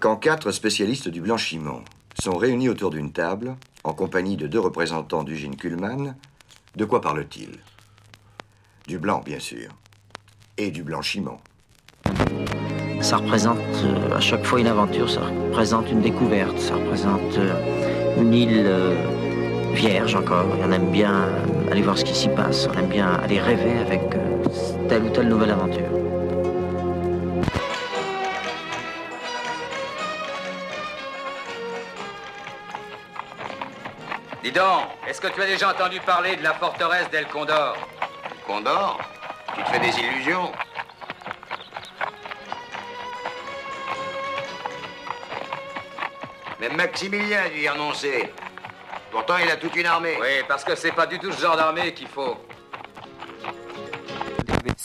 Quand quatre spécialistes du blanchiment sont réunis autour d'une table, en compagnie de deux représentants d'Eugène Kuhlmann, de quoi parle-t-il Du blanc, bien sûr, et du blanchiment. Ça représente euh, à chaque fois une aventure, ça représente une découverte, ça représente euh, une île euh, vierge encore. Et on aime bien aller voir ce qui s'y passe, on aime bien aller rêver avec euh, telle ou telle nouvelle aventure. Dis donc, est-ce que tu as déjà entendu parler de la forteresse d'El Condor? Condor? Tu te fais des illusions Même Maximilien a dû y renoncer. Pourtant, il a toute une armée. Oui, parce que c'est pas du tout ce genre d'armée qu'il faut.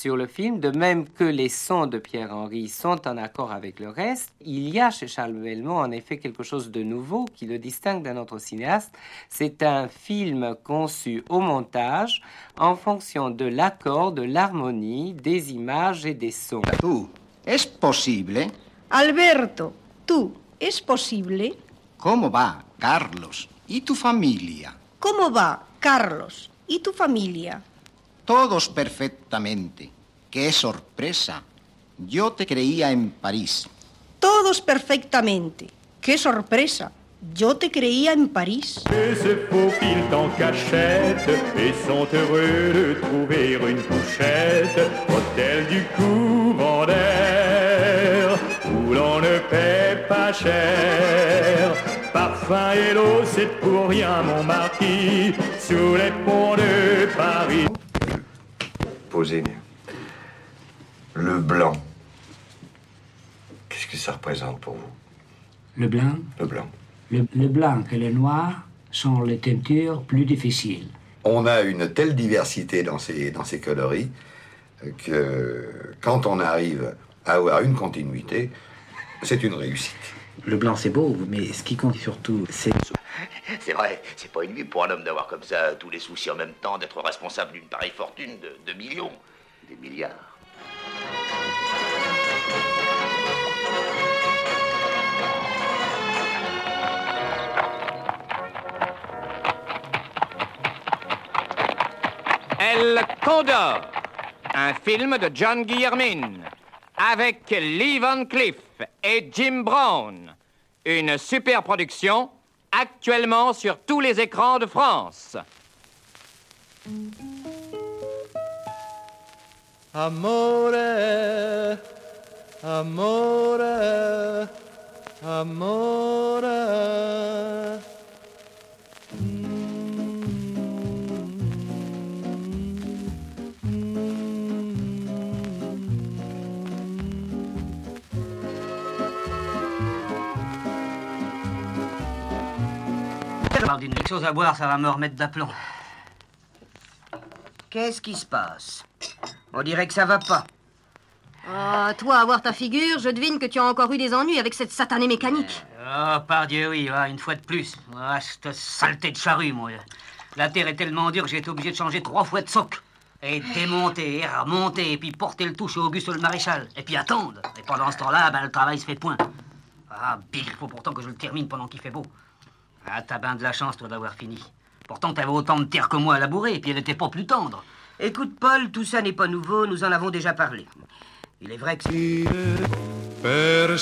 Sur le film, de même que les sons de Pierre-Henry sont en accord avec le reste, il y a chez Charles Belmont en effet quelque chose de nouveau qui le distingue d'un autre cinéaste. C'est un film conçu au montage en fonction de l'accord, de l'harmonie, des images et des sons. Tú, ¿es posible? Alberto, tú, ¿es posible? ¿Cómo va, Carlos? ¿Y tu familia? ¿Cómo va, Carlos? ¿Y tu familia? Todos perfectamente. ¡Qué sorpresa! Yo te creía en París. Todos perfectamente. ¡Qué sorpresa! Yo te creía en París. Et se faufilent en cachette et sont heureux de trouver une couchette. Hôtel du couvent d'air où l'on ne paie pas cher. Parfum et l'eau, c'est pour rien, mon marquis, sous les ponts de Paris. Le blanc. Qu'est-ce que ça représente pour vous? Le blanc? Le blanc. le, le blanc et le noir sont les teintures plus difficiles. On a une telle diversité dans ces, dans ces coloris que quand on arrive à avoir une continuité, c'est une réussite. Le blanc, c'est beau, mais ce qui compte surtout, c'est... C'est vrai, c'est pas une vie pour un homme d'avoir comme ça tous les soucis en même temps, d'être responsable d'une pareille fortune de, de millions, des milliards. El Condor, un film de John Guillermin, avec Lee Van Cleef et Jim Brown. Une super production, actuellement sur tous les écrans de France. Parle d'une chose à boire, ça va me remettre d'aplomb. Qu'est-ce qui se passe? On dirait que ça va pas. Ah, toi, à voir ta figure, je devine que tu as encore eu des ennuis avec cette satanée mécanique. Oh, par Dieu, oui, ah, une fois de plus. Ah, cette saleté de charrue, moi. La terre est tellement dure que j'ai été obligé de changer trois fois de soc. Et démonter, et remonter, et puis porter le tout chez Auguste le maréchal. Et puis attendre. Et pendant ce temps-là, ben, le travail se fait point. Ah, Bill, il faut pourtant que je le termine pendant qu'il fait beau. Ah, t'as bien de la chance, toi, d'avoir fini. Pourtant, t'avais autant de terre que moi à labourer, et puis elle n'était pas plus tendre. Écoute, Paul, tout ça n'est pas nouveau, nous en avons déjà parlé. Il est vrai que. Per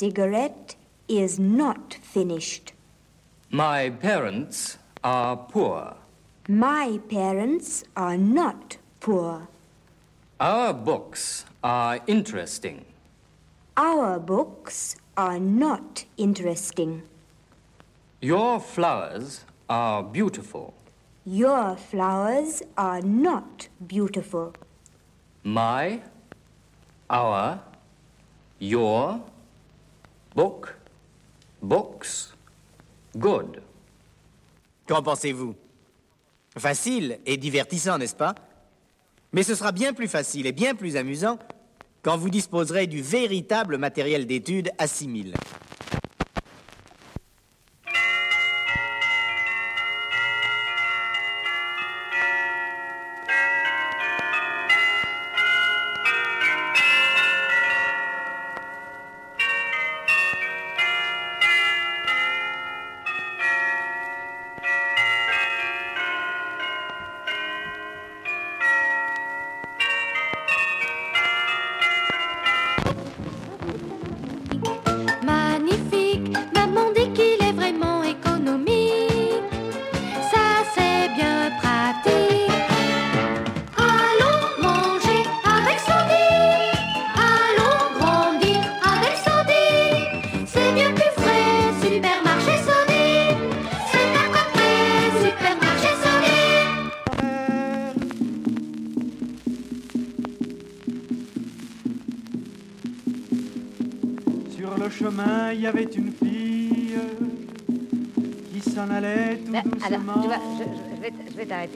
cigarette is not finished. My parents are poor. My parents are not poor. Our books are interesting. Our books are not interesting. Your flowers are beautiful. Your flowers are not beautiful. My, our, your, book, books, good. Qu'en pensez-vous? Facile et divertissant, n'est-ce pas? Mais ce sera bien plus facile et bien plus amusant quand vous disposerez du véritable matériel d'étude à 6000.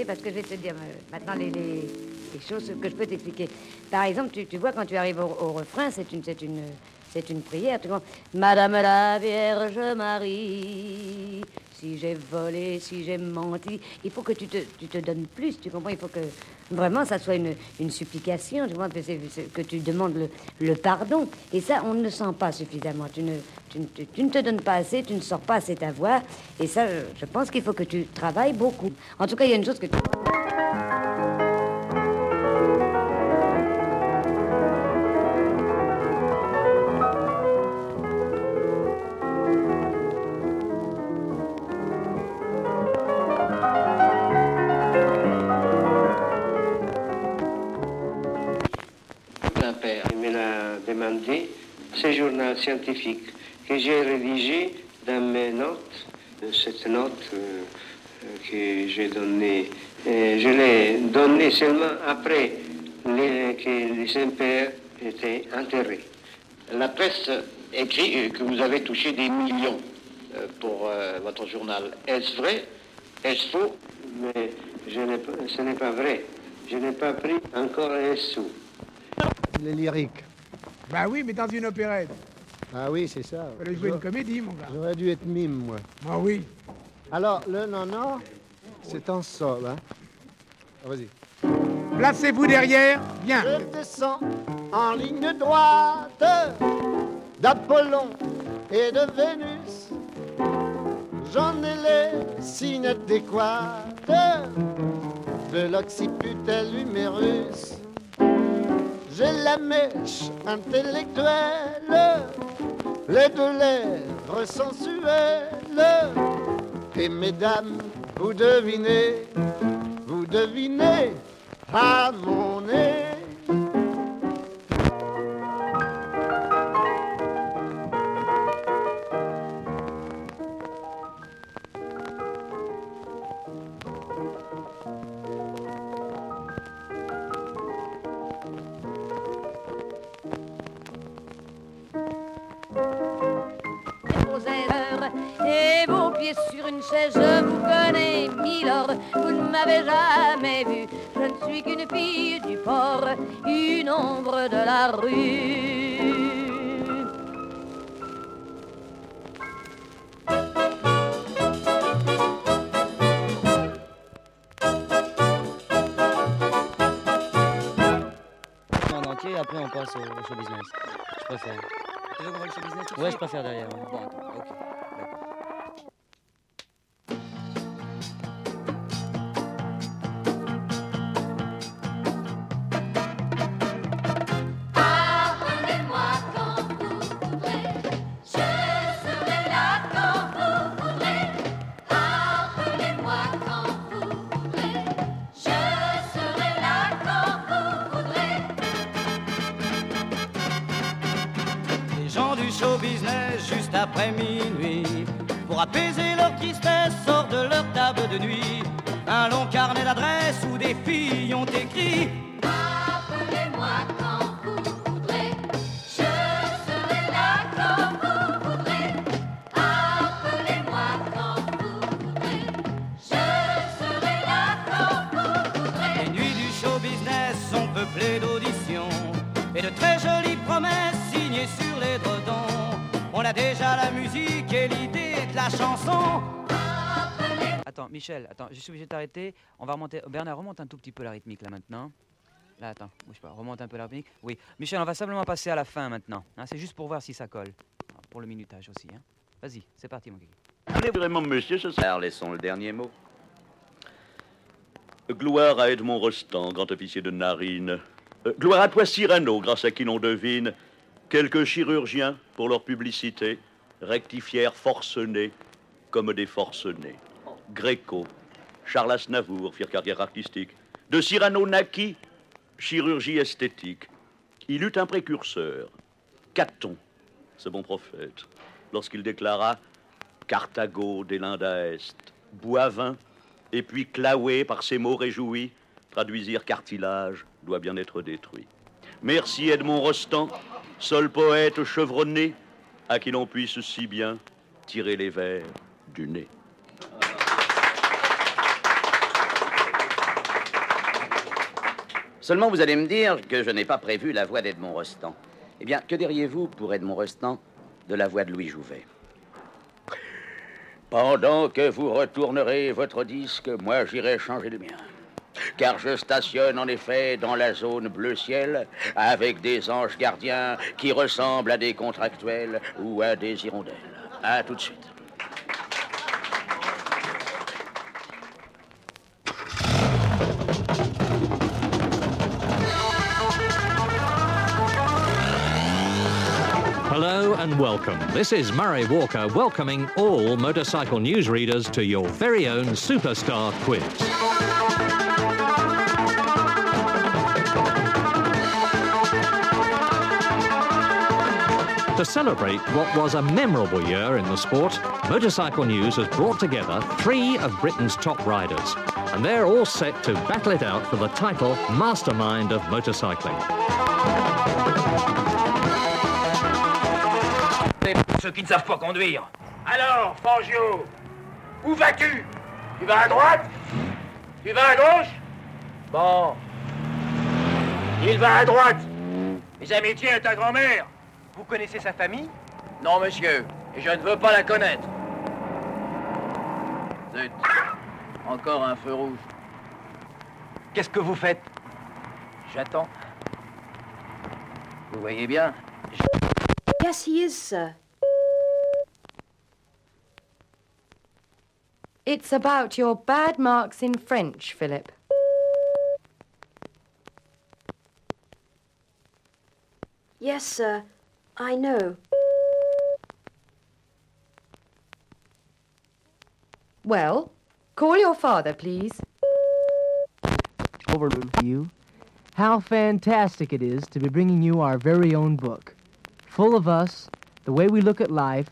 Parce que je vais te dire euh, maintenant les, choses que je peux t'expliquer. Par exemple, tu, vois, quand tu arrives au, refrain, c'est une, c'est une, c'est une prière. Tu vois, Madame la Vierge Marie, si j'ai volé, si j'ai menti, il faut que tu te, tu te donnes plus, tu comprends Il faut que vraiment ça soit une, une supplication, tu vois, que, que tu demandes le, le pardon. Et ça, on ne le sent pas suffisamment. Tu ne, tu, ne- te donnes pas assez, tu ne sors pas assez ta voix. Et ça, je, pense qu'il faut que tu travailles beaucoup. En tout cas, il y a une chose que tu... Demandé, scientifique que j'ai rédigé dans mes notes, euh, cette note euh, euh, que j'ai donnée, je l'ai donnée seulement après que les impères étaient enterrés. La presse écrit que vous avez touché des millions pour votre journal. Est-ce vrai? Est-ce faux? Mais ce n'est pas vrai. Je n'ai pas pris encore un sou. Les lyriques. Bah oui, mais dans une opérette. Ah oui, c'est ça. Fallait jouer une comédie, mon gars. J'aurais dû être mime, moi. Ah oui. Alors, le non-non, c'est en sol, hein. Ah, Vas-y. Placez-vous derrière. Bien. Je descends en ligne droite d'Apollon et de Vénus. J'en ai les signes adéquats de l'occiput humérus. J'ai la mèche intellectuelle, les deux lèvres sensuelles. Et mesdames, vous devinez, vous devinez à mon nez. Je vous connais, Milord, vous ne m'avez jamais vu. Je ne suis qu'une fille du port, une ombre de la rue. En entier, et après on passe au, au show business. Je préfère. Tu veux qu'on voit le show business tout de Ouais, je préfère derrière. ouais. Bon, attends, ok. Après minuit. Pour apaiser leur tristesse sortent de leur table de nuit. Un long carnet d'adresses où des filles ont écrit déjà la musique et l'idée de la chanson Attends, Michel, attends, je suis obligé de t'arrêter. On va remonter. Bernard, remonte un tout petit peu la rythmique là maintenant. Là, attends, bouge pas, remonte un peu la rythmique. Oui, Michel, on va simplement passer à la fin maintenant. hein, c'est juste pour voir si ça colle. Pour le minutage aussi. Hein. Vas-y, c'est parti, mon kiki. Allez vraiment, monsieur, ce soir. Laissons le dernier mot. Gloire à Edmond Rostand, grand officier de narine. Euh, gloire à toi, Cyrano, grâce à qui l'on devine. Quelques chirurgiens, pour leur publicité, rectifièrent forcenés comme des forcenés. Gréco, Charles Aznavour firent carrière artistique. De Cyrano naquit chirurgie esthétique. Il eut un précurseur, Caton, ce bon prophète, lorsqu'il déclara Carthago des l'Inde Est, Boivin, et puis Claoué par ses mots réjouis, traduisirent cartilage doit bien être détruit. Merci Edmond Rostand, seul poète chevronné à qui l'on puisse si bien tirer les vers du nez. Seulement, vous allez me dire que je n'ai pas prévu la voix d'Edmond Rostand. Eh bien, que diriez-vous pour Edmond Rostand de la voix de Louis Jouvet? Pendant que vous retournerez votre disque, moi j'irai changer le mien. Car je stationne en effet dans la zone bleu ciel avec des anges gardiens qui ressemblent à des contractuels ou à des hirondelles. À tout de suite. Hello and welcome. This is Murray Walker welcoming all motorcycle news readers to your very own Superstar Quiz. To celebrate what was a memorable year in the sport, Motorcycle News has brought together three of Britain's top riders, and they're all set to battle it out for the title Mastermind of Motorcycling. Ceux qui ne savent pas conduire. Alors, Fangio, où vas-tu Tu vas à droite Tu vas à gauche Bon. Il va à droite. Mes amitiés à ta grand-mère. Vous connaissez sa famille? Non, monsieur. Et je ne veux pas la connaître. Zut. Encore un feu rouge. Qu'est-ce que vous faites? J'attends. Vous voyez bien Yes, he is, sir. It's about your bad marks in French, Philip. Yes, sir. I know. Well, call your father, please. overview how fantastic it is to be bringing you our very own book, full of us, the way we look at life,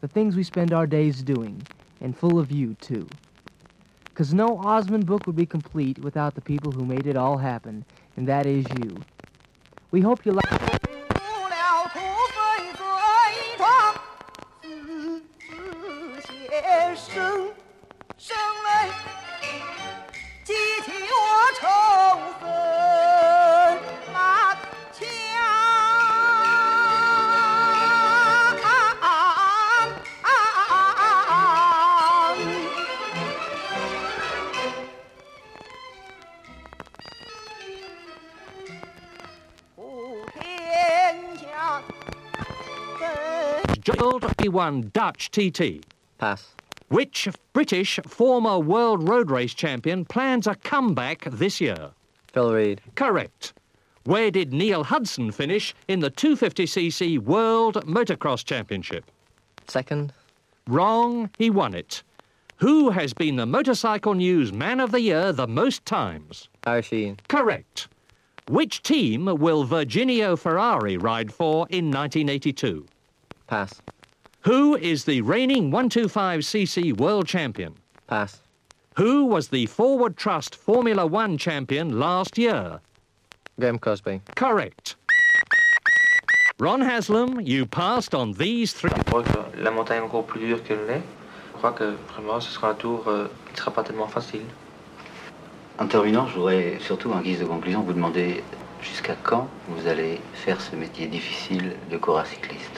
the things we spend our days doing, and full of you, too. Because no Osmond book would be complete without the people who made it all happen, and that is you. We hope you like. 生，生来激起我仇恨满腔。普天下。Jail 21 Dutch TT. Pass. Which British former world road race champion plans a comeback this year? Phil Reed. Correct. Where did Neil Hudson finish in the 250cc World Motocross Championship? Second. Wrong, he won it. Who has been the Motorcycle News Man of the Year the most times? Sheehan. Correct. Which team will Virginio Ferrari ride for in 1982? Pass. Who is the reigning 125cc world champion? Pass. Who was the Forward Trust Formula One champion last year? Graham Cosby. Correct. Ron Haslam, you passed on these three. Je crois que la montagne est encore plus dure que le lait. Je crois que vraiment ce sera un tour euh, qui ne sera pas tellement facile. En terminant, je voudrais surtout en guise de conclusion vous demander jusqu'à quand vous allez faire ce métier difficile de coureur cycliste?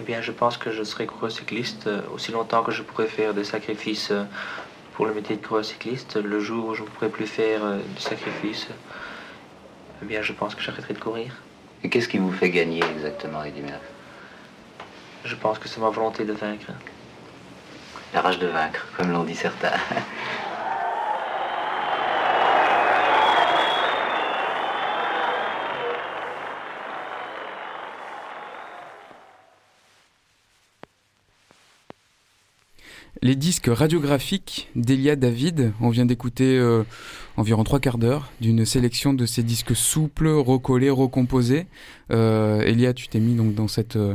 Eh bien, je pense que je serai coureur cycliste euh, aussi longtemps que je pourrai faire des sacrifices euh, pour le métier de coureur cycliste. Le jour où je ne pourrai plus faire euh, de sacrifices, eh bien, je pense que j'arrêterai de courir. Et qu'est-ce qui vous fait gagner exactement, Murphy Je pense que c'est ma volonté de vaincre. La rage de vaincre, comme l'ont dit certains. Les disques radiographiques d'Elia David, on vient d'écouter euh, environ trois quarts d'heure d'une sélection de ces disques souples, recollés, recomposés. Euh, Elia, tu t'es mis donc dans cette euh,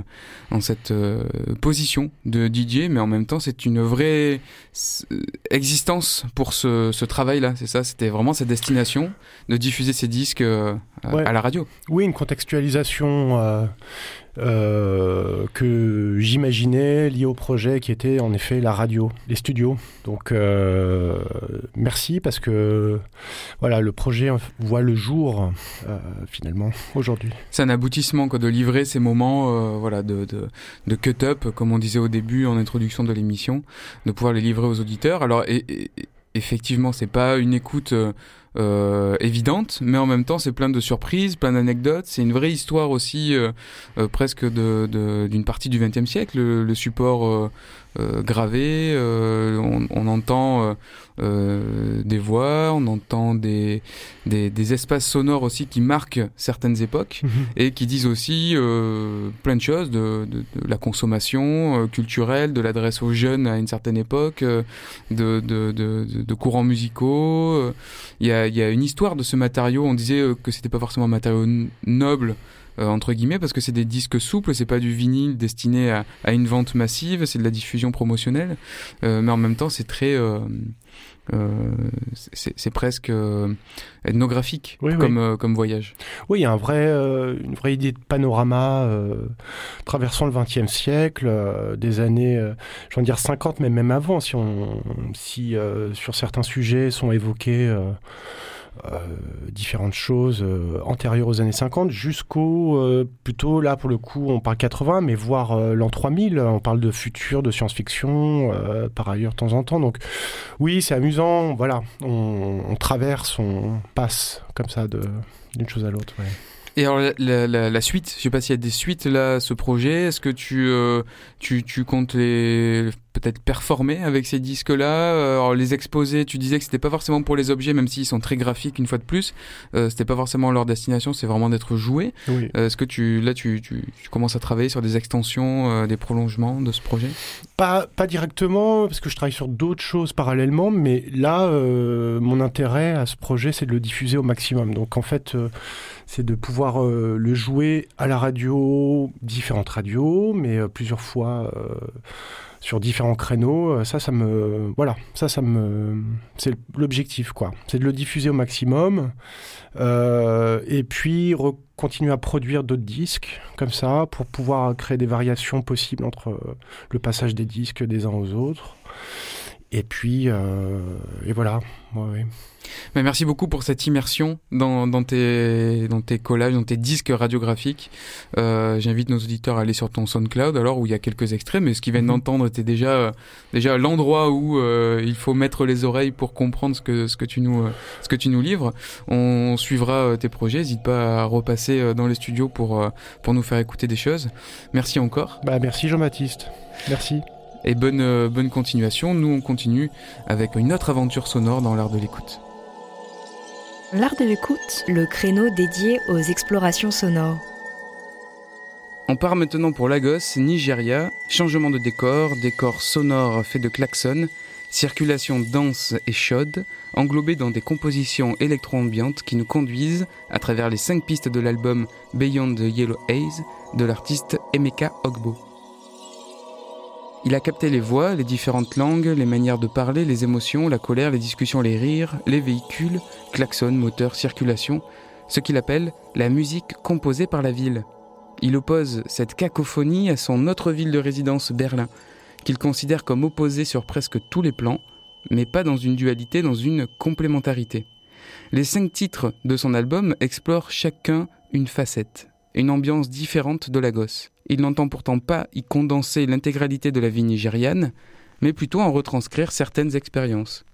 dans cette euh, position de DJ, mais en même temps, c'est une vraie existence pour ce, ce travail-là. C'est ça, c'était vraiment cette destination de diffuser ces disques euh, à- Ouais. à la radio. Oui, une contextualisation euh, que j'imaginais liée au projet qui était en effet la radio, les studios. Donc euh, merci parce que voilà, le projet voit le jour euh, finalement aujourd'hui. C'est un aboutissement quoi, de livrer ces moments euh, voilà, de, de, cut-up, comme on disait au début en introduction de l'émission, de pouvoir les livrer aux auditeurs. Alors, et, et- effectivement, c'est pas une écoute euh, évidente, mais en même temps, c'est plein de surprises, plein d'anecdotes. C'est une vraie histoire aussi, presque d'une partie du XXe siècle, le, le support euh, euh, gravé. euh, on, on entend euh, euh, des voix, on entend des, des, des espaces sonores aussi qui marquent certaines époques et qui disent aussi euh, plein de choses de, de, de la consommation culturelle, de l'adresse aux jeunes à une certaine époque, euh, de, de, de, de- de courants musicaux. Il y, a, il y a une histoire de ce matériau. On disait que c'était pas forcément un matériau noble. Euh, entre guillemets parce que c'est des disques souples c'est pas du vinyle destiné à, à une vente massive c'est de la diffusion promotionnelle euh, mais en même temps c'est très euh, euh, c'est presque euh, ethnographique Oui, comme, comme voyage. Oui, il y a un vrai, euh, une vraie idée de panorama euh, traversant le XXe siècle, euh, des années, euh, je veux dire 50, mais même avant, si, on, si euh, sur certains sujets sont évoqués différentes choses euh, antérieures aux années 50, jusqu'au, euh, plutôt là pour le coup, on parle 80, mais voire euh, l'an 3000, on parle de futur, de science-fiction, euh, par ailleurs de temps en temps. Donc oui, c'est amusant, voilà, on, traverse, on passe comme ça d'une chose à l'autre. Et alors la, suite, je sais pas s'il y a des suites là ce projet. Est-ce que tu, euh, tu tu comptes les peut-être performer avec ces disques-là, euh, les exposer Tu disais que c'était pas forcément pour les objets, même s'ils sont très graphiques une fois de plus. Euh, c'était pas forcément leur destination, c'est vraiment d'être joué. Oui. Euh, Est-ce que tu là tu, tu, tu commences à travailler sur des extensions, euh, des prolongements de ce projet? Pas, pas directement, parce que je travaille sur d'autres choses parallèlement, mais là, euh, mon intérêt à ce projet, c'est de le diffuser au maximum. Donc en fait, euh, c'est de pouvoir euh, le jouer à la radio, différentes radios, mais euh, plusieurs fois euh, sur différents créneaux. Euh, Ça, ça me, voilà, ça, ça me, c'est l'objectif, quoi. C'est de le diffuser au maximum, euh, et puis continuer à produire d'autres disques comme ça pour pouvoir créer des variations possibles entre euh, le passage des disques des uns aux autres. Et puis, euh, et voilà. Ouais, merci beaucoup pour cette immersion dans, dans, tes, dans tes collages, dans tes disques radiographiques. Euh, J'invite nos auditeurs à aller sur ton SoundCloud, alors où il y a quelques extraits, mais ce qu'ils viennent d'entendre était déjà, euh, déjà l'endroit où euh, il faut mettre les oreilles pour comprendre ce que, ce que, tu, nous, ce que tu nous livres. On suivra tes projets, n'hésite pas à repasser dans les studios pour, pour nous faire écouter des choses. Merci encore. Bah, merci Jean-Baptiste. Merci. Et bonne, euh, bonne continuation. Nous, on continue avec une autre aventure sonore dans l'art de l'écoute. L'art de l'écoute, le créneau dédié aux explorations sonores. On part maintenant pour Lagos, Nigeria. Changement de décor, décor sonore fait de klaxons, circulation dense et chaude, englobée dans des compositions électro-ambiantes qui nous conduisent à travers les cinq pistes de l'album Beyond the Yellow Haze de l'artiste Emeka Ogbo. Il a capté les voix, les différentes langues, les manières de parler, les émotions, la colère, les discussions, les rires, les véhicules, klaxons, moteurs, circulation, ce qu'il appelle la musique composée par la ville. Il oppose cette cacophonie à son autre ville de résidence, Berlin, qu'il considère comme opposée sur presque tous les plans, mais pas dans une dualité, dans une complémentarité. Les cinq titres de son album explorent chacun une facette, une ambiance différente de Lagos. Il n'entend pourtant pas y condenser l'intégralité de la vie nigériane, mais plutôt en retranscrire certaines expériences.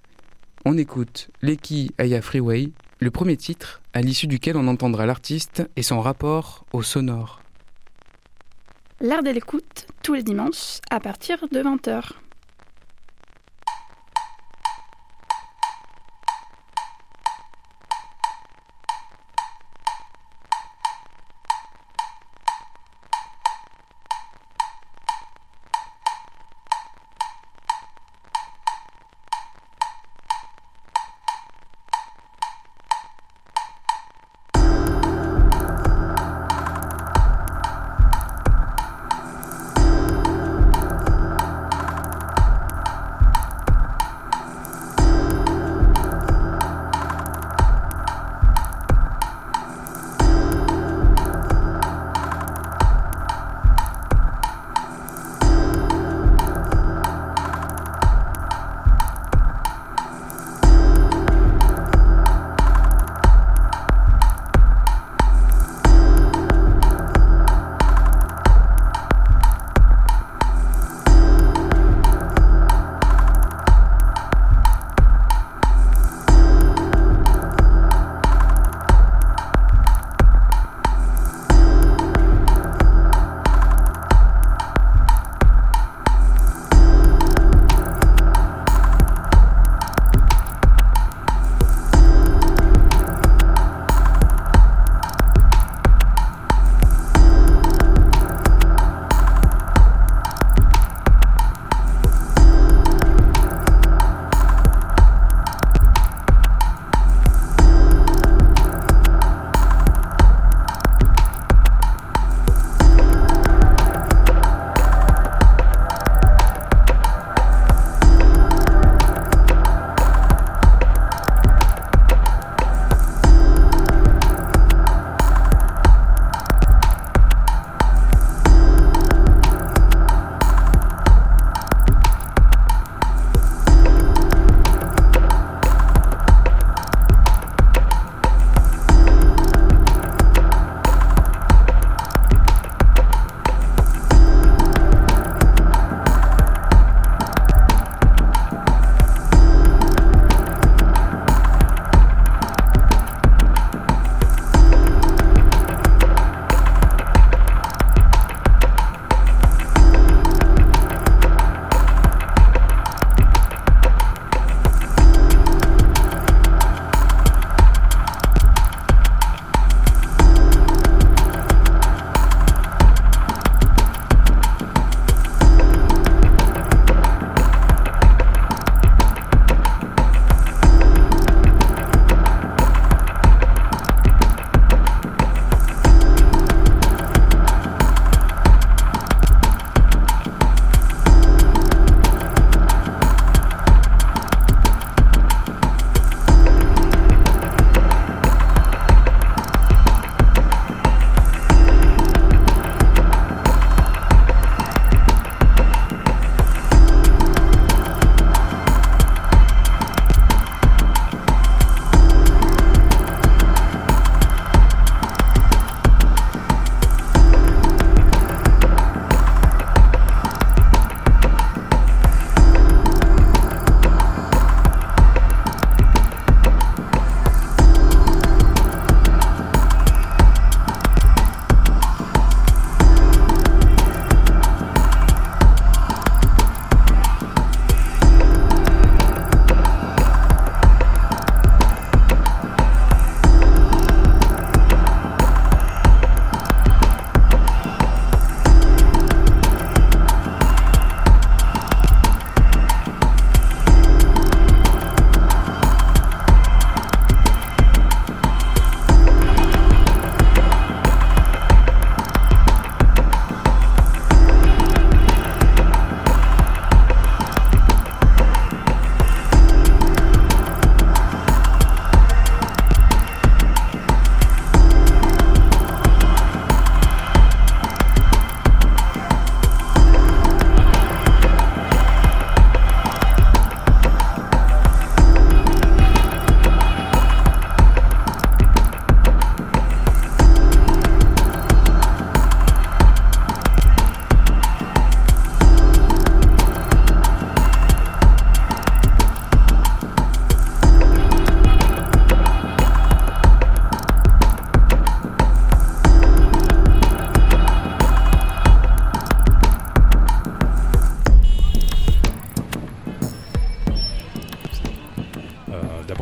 On écoute Leki Aya Freeway, le premier titre à l'issue duquel on entendra l'artiste et son rapport au sonore. L'art de l'écoute, tous les dimanches, à partir de 20h.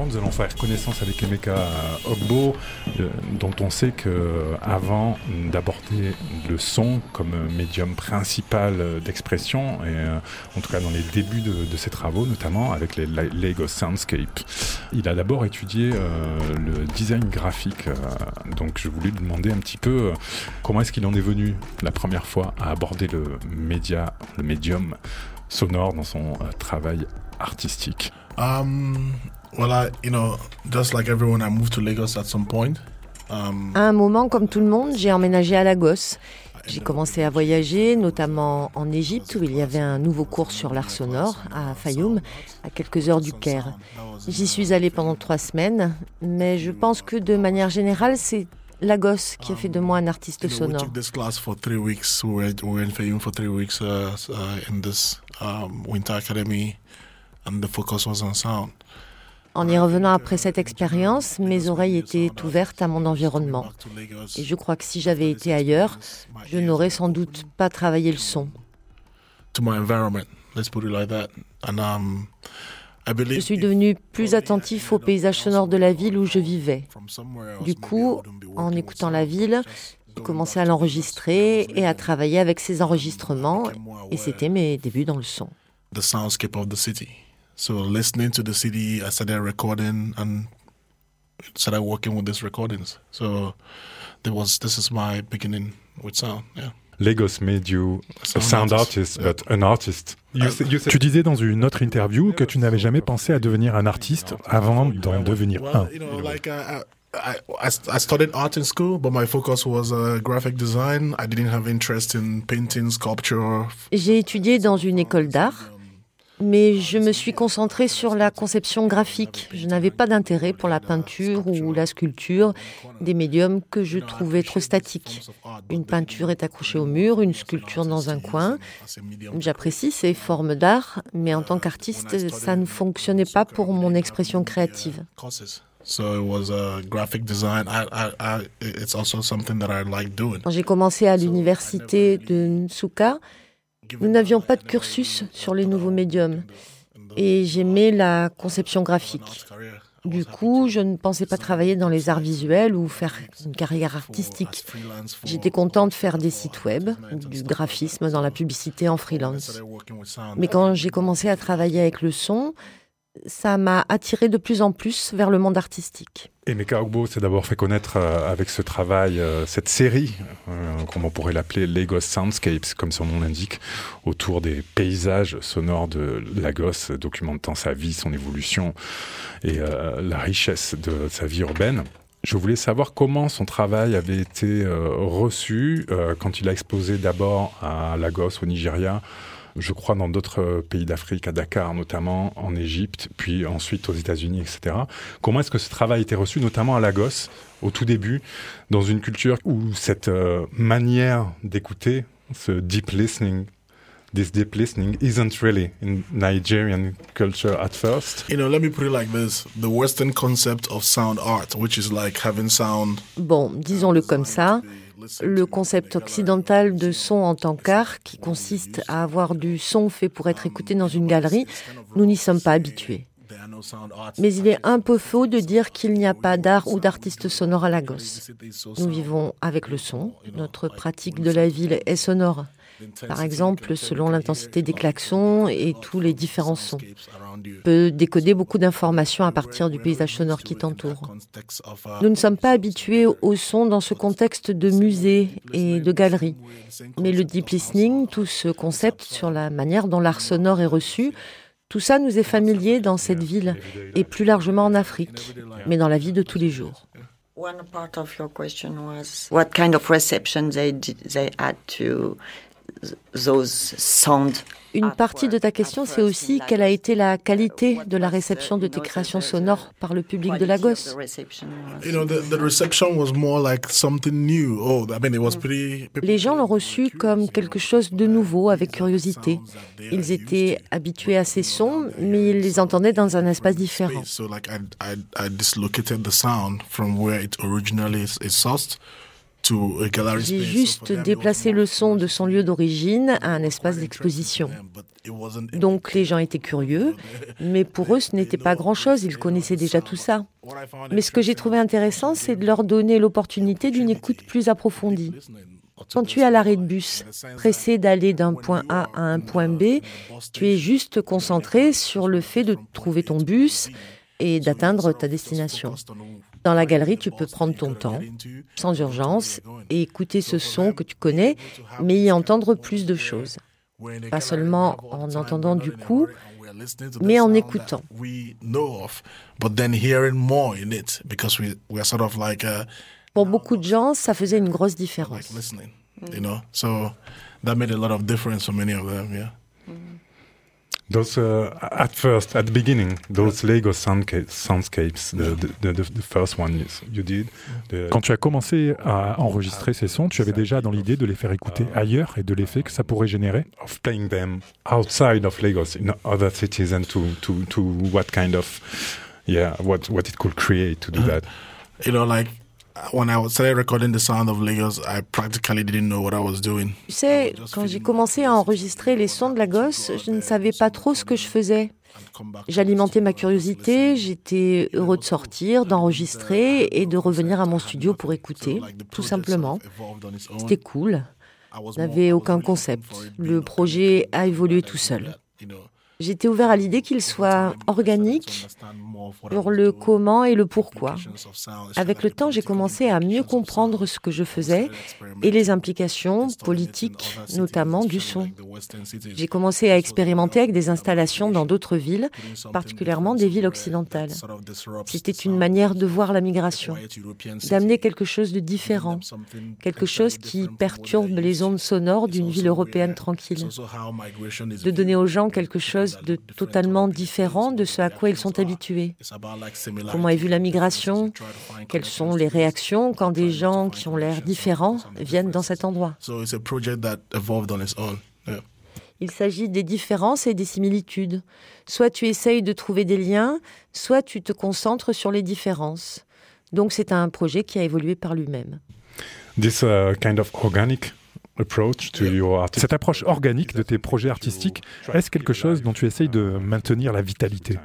Nous allons faire connaissance avec Emeka Ogbo, euh, dont on sait que avant d'aborder le son comme médium principal d'expression, et euh, en tout cas dans les débuts de, ses travaux, notamment avec les Lagos Soundscape, il a d'abord étudié euh, le design graphique. euh, donc je voulais lui demander un petit peu euh, comment est-ce qu'il en est venu la première fois à aborder le média, le médium sonore dans son euh, travail artistique? Um, well, I, you know, just like everyone, I moved to Lagos at some point. Um, À un moment, comme tout le monde, j'ai emménagé à Lagos. J'ai commencé à voyager, notamment en Égypte, où il y avait un nouveau cours sur l'art sonore, à Fayoum, à quelques heures du Caire. J'y suis allée pendant trois semaines, mais je pense que de manière générale, c'est Lagos qui a fait de moi un artiste sonore. um, En y revenant après cette expérience, mes oreilles étaient ouvertes à mon environnement. Et je crois que si j'avais été ailleurs, je n'aurais sans doute pas travaillé le son. Je suis devenu plus attentif au paysage sonore de la ville où je vivais. Du coup, en écoutant la ville, j'ai commencé à l'enregistrer et à travailler avec ces enregistrements. Et c'était mes débuts dans le son. the soundscape of the city. So listening to the city, I started recording and started working with these recordings. So there was this is my beginning with sound. Yeah. Lagos made you a Sound sound artist, artist, but an artist. You said- you said- Tu disais dans une autre interview que tu n'avais jamais pensé à devenir un artiste avant d'en devenir un. Well, you know, like uh, I, I, I studied art in school, but my focus was uh, graphic design. I didn't have interest in painting, sculpture. J'ai étudié dans une école d'art, mais je me suis concentrée sur la conception graphique. Je n'avais pas d'intérêt pour la peinture ou la sculpture, des médiums que je trouvais trop statiques. Une peinture est accrochée au mur, une sculpture dans un coin. J'apprécie ces formes d'art, mais en tant qu'artiste, ça ne fonctionnait pas pour mon expression créative. Courses. So it was graphic design. I, I, I, it's also something that I like doing. Quand j'ai commencé à l'université de Nsuka, nous n'avions pas de cursus sur les nouveaux médiums et j'aimais la conception graphique. Du coup, je ne pensais pas travailler dans les arts visuels ou faire une carrière artistique. J'étais content de faire des sites web, du graphisme dans la publicité en freelance. Mais quand j'ai commencé à travailler avec le son, ça m'a attiré de plus en plus vers le monde artistique. Emeka Ogbo s'est d'abord fait connaître euh, avec ce travail, euh, cette série, euh, comme on pourrait l'appeler Lagos Soundscapes, comme son nom l'indique, autour des paysages sonores de Lagos, documentant sa vie, son évolution et euh, la richesse de sa vie urbaine. Je voulais savoir comment son travail avait été reçu quand il a exposé d'abord à Lagos, au Nigeria, je crois dans d'autres euh, pays d'Afrique, à Dakar notamment, en Égypte, puis ensuite aux États-Unis, etc. Comment est-ce que ce travail a été reçu, notamment à Lagos, au tout début, dans une culture où cette euh, manière d'écouter, ce deep listening, this deep listening isn't really in Nigerian culture at first? You know, let me put it like this: the Western concept of sound art, which is like having sound Bon, disons-le comme ça, le concept occidental de son en tant qu'art, qui consiste à avoir du son fait pour être écouté dans une galerie, nous n'y sommes pas habitués. Mais il est un peu faux de dire qu'il n'y a pas d'art ou d'artiste sonore à Lagos. Nous vivons avec le son, notre pratique de la ville est sonore. Par exemple, selon l'intensité des klaxons et tous les différents sons. On peut décoder beaucoup d'informations à partir du paysage sonore qui t'entoure. Nous ne sommes pas habitués au son dans ce contexte de musée et de galerie. Mais le deep listening, tout ce concept sur la manière dont l'art sonore est reçu, tout ça nous est familier dans cette ville et plus largement en Afrique, mais dans la vie de tous les jours. One part of your question was what kind of reception they did, they had to th- those sound. Une partie de ta question, c'est aussi quelle a été la qualité de la réception de tes créations sonores par le public de Lagos. You know, the, the reception was more like something new. Oh, I mean, it was pretty. Les gens l'ont reçu comme quelque chose de nouveau, avec curiosité. Ils étaient habitués à ces sons, mais ils les entendaient dans un espace différent. J'ai juste déplacé le son de son lieu d'origine à un espace d'exposition. Donc les gens étaient curieux, mais pour eux ce n'était pas grand-chose, ils connaissaient déjà tout ça. Mais ce que j'ai trouvé intéressant, c'est de leur donner l'opportunité d'une écoute plus approfondie. Quand tu es à l'arrêt de bus, pressé d'aller d'un point A à un point B, tu es juste concentré sur le fait de trouver ton bus et d'atteindre ta destination. Dans la galerie, tu peux prendre ton temps, sans urgence, et écouter ce son que tu connais, mais y entendre plus de choses. Pas seulement en entendant du coup, mais en écoutant. Pour beaucoup de gens, ça faisait une grosse différence. You Those uh, at first, at the beginning, those Lego soundscapes, the, the, the, the first one you did. Quand tu as commencé à enregistrer ces sons, tu avais déjà dans l'idée de les faire écouter ailleurs et de l'effet que ça pourrait générer. Of playing them outside of Lagos, in other cities, and to to to what kind of, yeah, what what it could create to do that. You know, like when I started recording the sound of Lagos, I practically didn't know what I was doing. Tu sais, quand j'ai commencé à enregistrer les sons de Lagos, je ne savais pas trop ce que je faisais. J'alimentais ma curiosité, j'étais heureux de sortir, d'enregistrer et de revenir à mon studio pour écouter, tout simplement. C'était cool. Je n'avais aucun concept. Le projet a évolué tout seul. J'étais ouvert à l'idée qu'il soit organique sur le comment et le pourquoi. Avec le temps, j'ai commencé à mieux comprendre ce que je faisais et les implications politiques, notamment du son. J'ai commencé à expérimenter avec des installations dans d'autres villes, particulièrement des villes occidentales. C'était une manière de voir la migration, d'amener quelque chose de différent, quelque chose qui perturbe les ondes sonores d'une ville européenne tranquille, de donner aux gens quelque chose de totalement différent de ce à quoi ils sont habitués. Comment est vue la migration Quelles sont les réactions quand des gens qui ont l'air différents viennent dans cet endroit? Il s'agit des différences et des similitudes. Soit tu essayes de trouver des liens, soit tu te concentres sur les différences. Donc c'est un projet qui a évolué par lui-même. This uh, kind of organic cette approche organique de tes projets artistiques, est-ce quelque chose dont tu essayes de maintenir la vitalité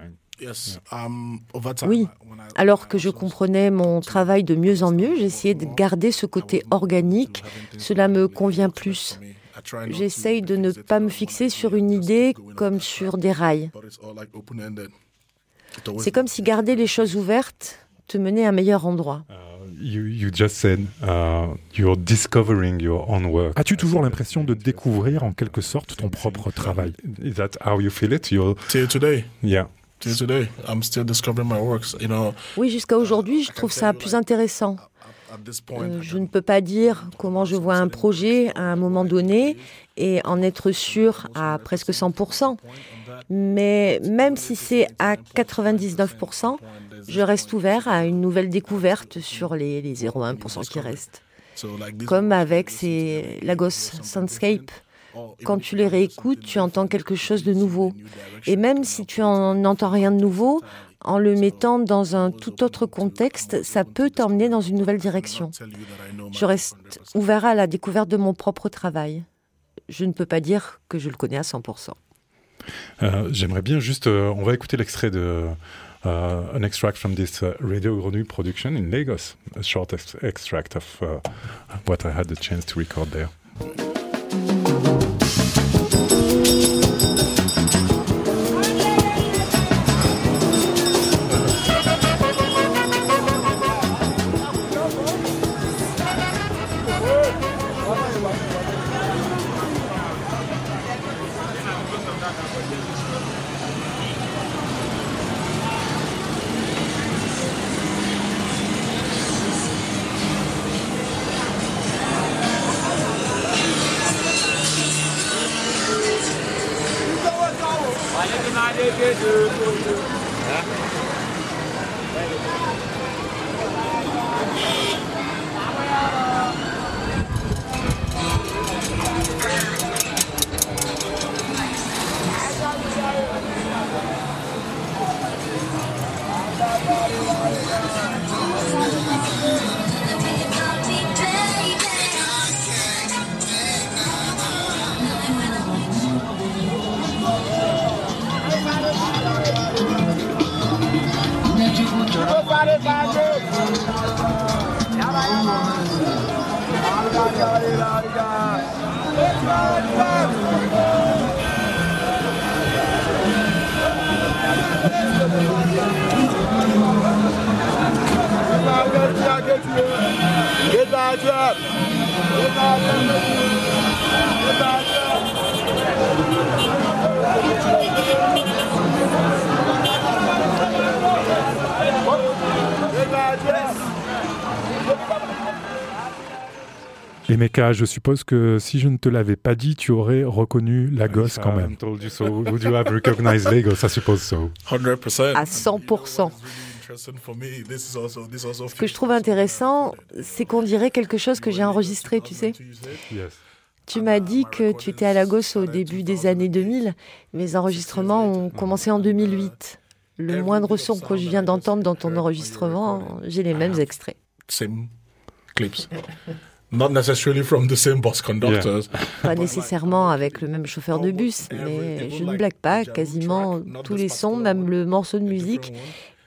um, oui, alors que je comprenais mon travail de mieux en mieux, j'essayais de garder ce côté organique. Cela me convient plus. J'essaye de ne pas me fixer sur une idée comme sur des rails. C'est comme si garder les choses ouvertes te menait à un meilleur endroit. Uh, You, just said uh, you're discovering your own work. As-tu toujours l'impression de découvrir en quelque sorte ton propre travail? Is that how you feel it? You're... Till today. Yeah. Till today, I'm still discovering my works. You know. Oui, jusqu'à aujourd'hui, je trouve ça plus intéressant. Euh, je ne peux pas dire comment je vois un projet à un moment donné et en être sûr à presque 100%. Mais même si c'est à 99%, je reste ouvert à une nouvelle découverte sur les, les 0,1% qui restent. Comme avec ces Lagos Soundscape. Quand tu les réécoutes, tu entends quelque chose de nouveau. Et même si tu n'entends rien de nouveau, en le mettant dans un tout autre contexte, ça peut t'emmener dans une nouvelle direction. Je reste ouvert à la découverte de mon propre travail. Je ne peux pas dire que je le connais à 100%. Euh, j'aimerais bien juste, euh, on va écouter l'extrait de uh, an extract from this uh, Radio Grenouille production in Lagos, a short ex extract of uh, what I had the chance to record there. Je suppose que si je ne te l'avais pas dit, tu aurais reconnu Lagos quand même. told you so. Would you have recognized Lagos? I suppose so. 100%. À 100%. Ce que je trouve intéressant, c'est qu'on dirait quelque chose que j'ai enregistré, tu sais. Tu m'as dit que tu étais à Lagos au début des années 2000. Mes enregistrements ont commencé en 2008. Le moindre son que je viens d'entendre dans ton enregistrement, j'ai les mêmes extraits. Same clips. Not necessarily from the same bus conductors. Pas nécessairement avec le même chauffeur de bus, mais je ne blague pas, quasiment tous les sons, même le morceau de musique,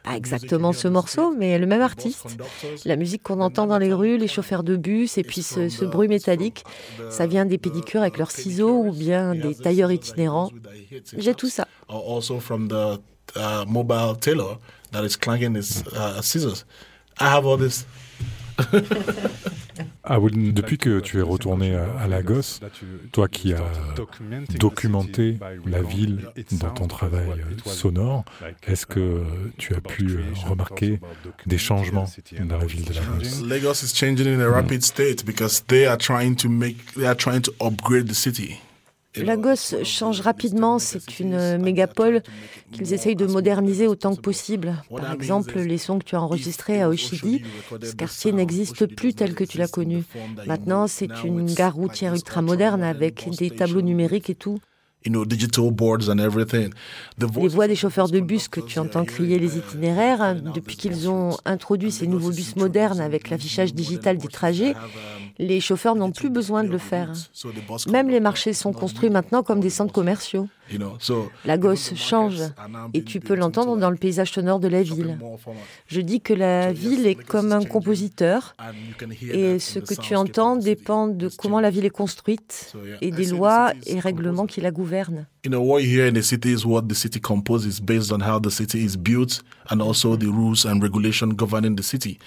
pas exactement ce morceau, mais le même artiste. La musique qu'on entend dans les rues, les chauffeurs de bus, et puis ce, ce bruit métallique, ça vient des pédicures avec leurs ciseaux ou bien des tailleurs itinérants. J'ai tout ça. Or also from the uh, mobile tailor that is clanging his uh, scissors. I have all this. Ah oui, depuis que tu es retourné à, à Lagos, toi qui as documenté la ville dans ton travail sonore, est-ce que tu as pu remarquer des changements dans la ville de Lagos Lagos is changing in a rapid state because they are trying to make, they are trying to upgrade the city. Lagos change rapidement, c'est une mégapole qu'ils essayent de moderniser autant que possible. Par exemple, les sons que tu as enregistrés à Oshidi, ce quartier n'existe plus tel que tu l'as connu. Maintenant, c'est une gare routière ultramoderne avec des tableaux numériques et tout. You know, digital boards and everything. The Les voix des chauffeurs de bus que tu entends crier les itinéraires, hein, depuis qu'ils ont introduit ces nouveaux bus modernes avec l'affichage digital des trajets, les chauffeurs n'ont plus besoin de le faire. Même les marchés sont construits maintenant comme des centres commerciaux. You know, so Lagos change et tu peux l'entendre dans le paysage sonore de la ville. Je dis que la ville est comme un compositeur et ce que tu entends dépend de comment la ville est construite et des lois et règlements qui la gouvernent. And also the rules and regulations governing the city.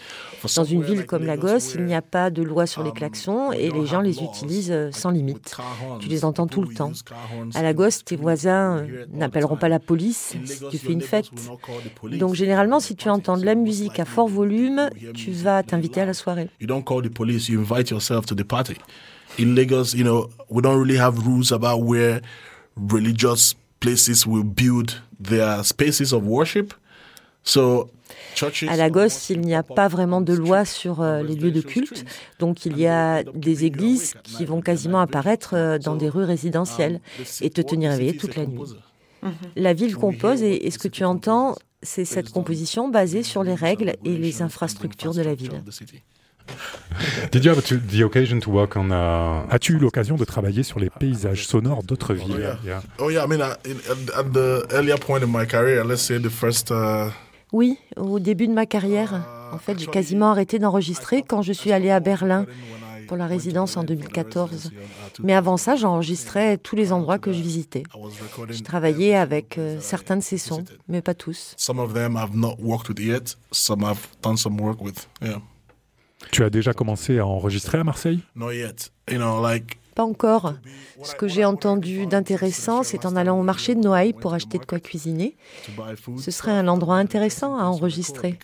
Dans une ville comme Lagos, il n'y a pas de loi sur les klaxons et les gens les utilisent euh, sans limite. Tu les entends tout le temps. À Lagos, tes voisins euh, n'appelleront pas la police si tu fais une fête. Donc généralement, si tu entends de la musique à fort volume, tu vas t'inviter à la soirée. You don't call the police, you invite yourself to the party. In Lagos, you know, we don't really have rules about where religious places will build their spaces of worship. So, churches. À Lagos, il n'y a pas vraiment de loi sur euh, les lieux de culte, donc il y a des églises qui vont quasiment apparaître euh, dans des rues résidentielles et te tenir éveillé toute la nuit. La ville compose et, et ce que tu entends, c'est cette composition basée sur les règles et les infrastructures de la ville. Did you have to- the occasion to work on uh, As-tu eu l'occasion de travailler sur les paysages sonores d'autres villes? Uh. Uh, Oui, au début de ma carrière, en fait, j'ai quasiment arrêté d'enregistrer quand je suis allée à Berlin pour la résidence en 2014. Mais avant ça, j'enregistrais tous les endroits que je visitais. Je travaillais avec euh, certains de ces sons, mais pas tous. some of them I've not worked with yet. Some I've done some work with. Yeah, Tu as déjà commencé à enregistrer à Marseille? Pas encore. Ce que j'ai entendu d'intéressant, c'est en allant au marché de Noailles pour acheter de quoi cuisiner. Ce serait un endroit intéressant à enregistrer.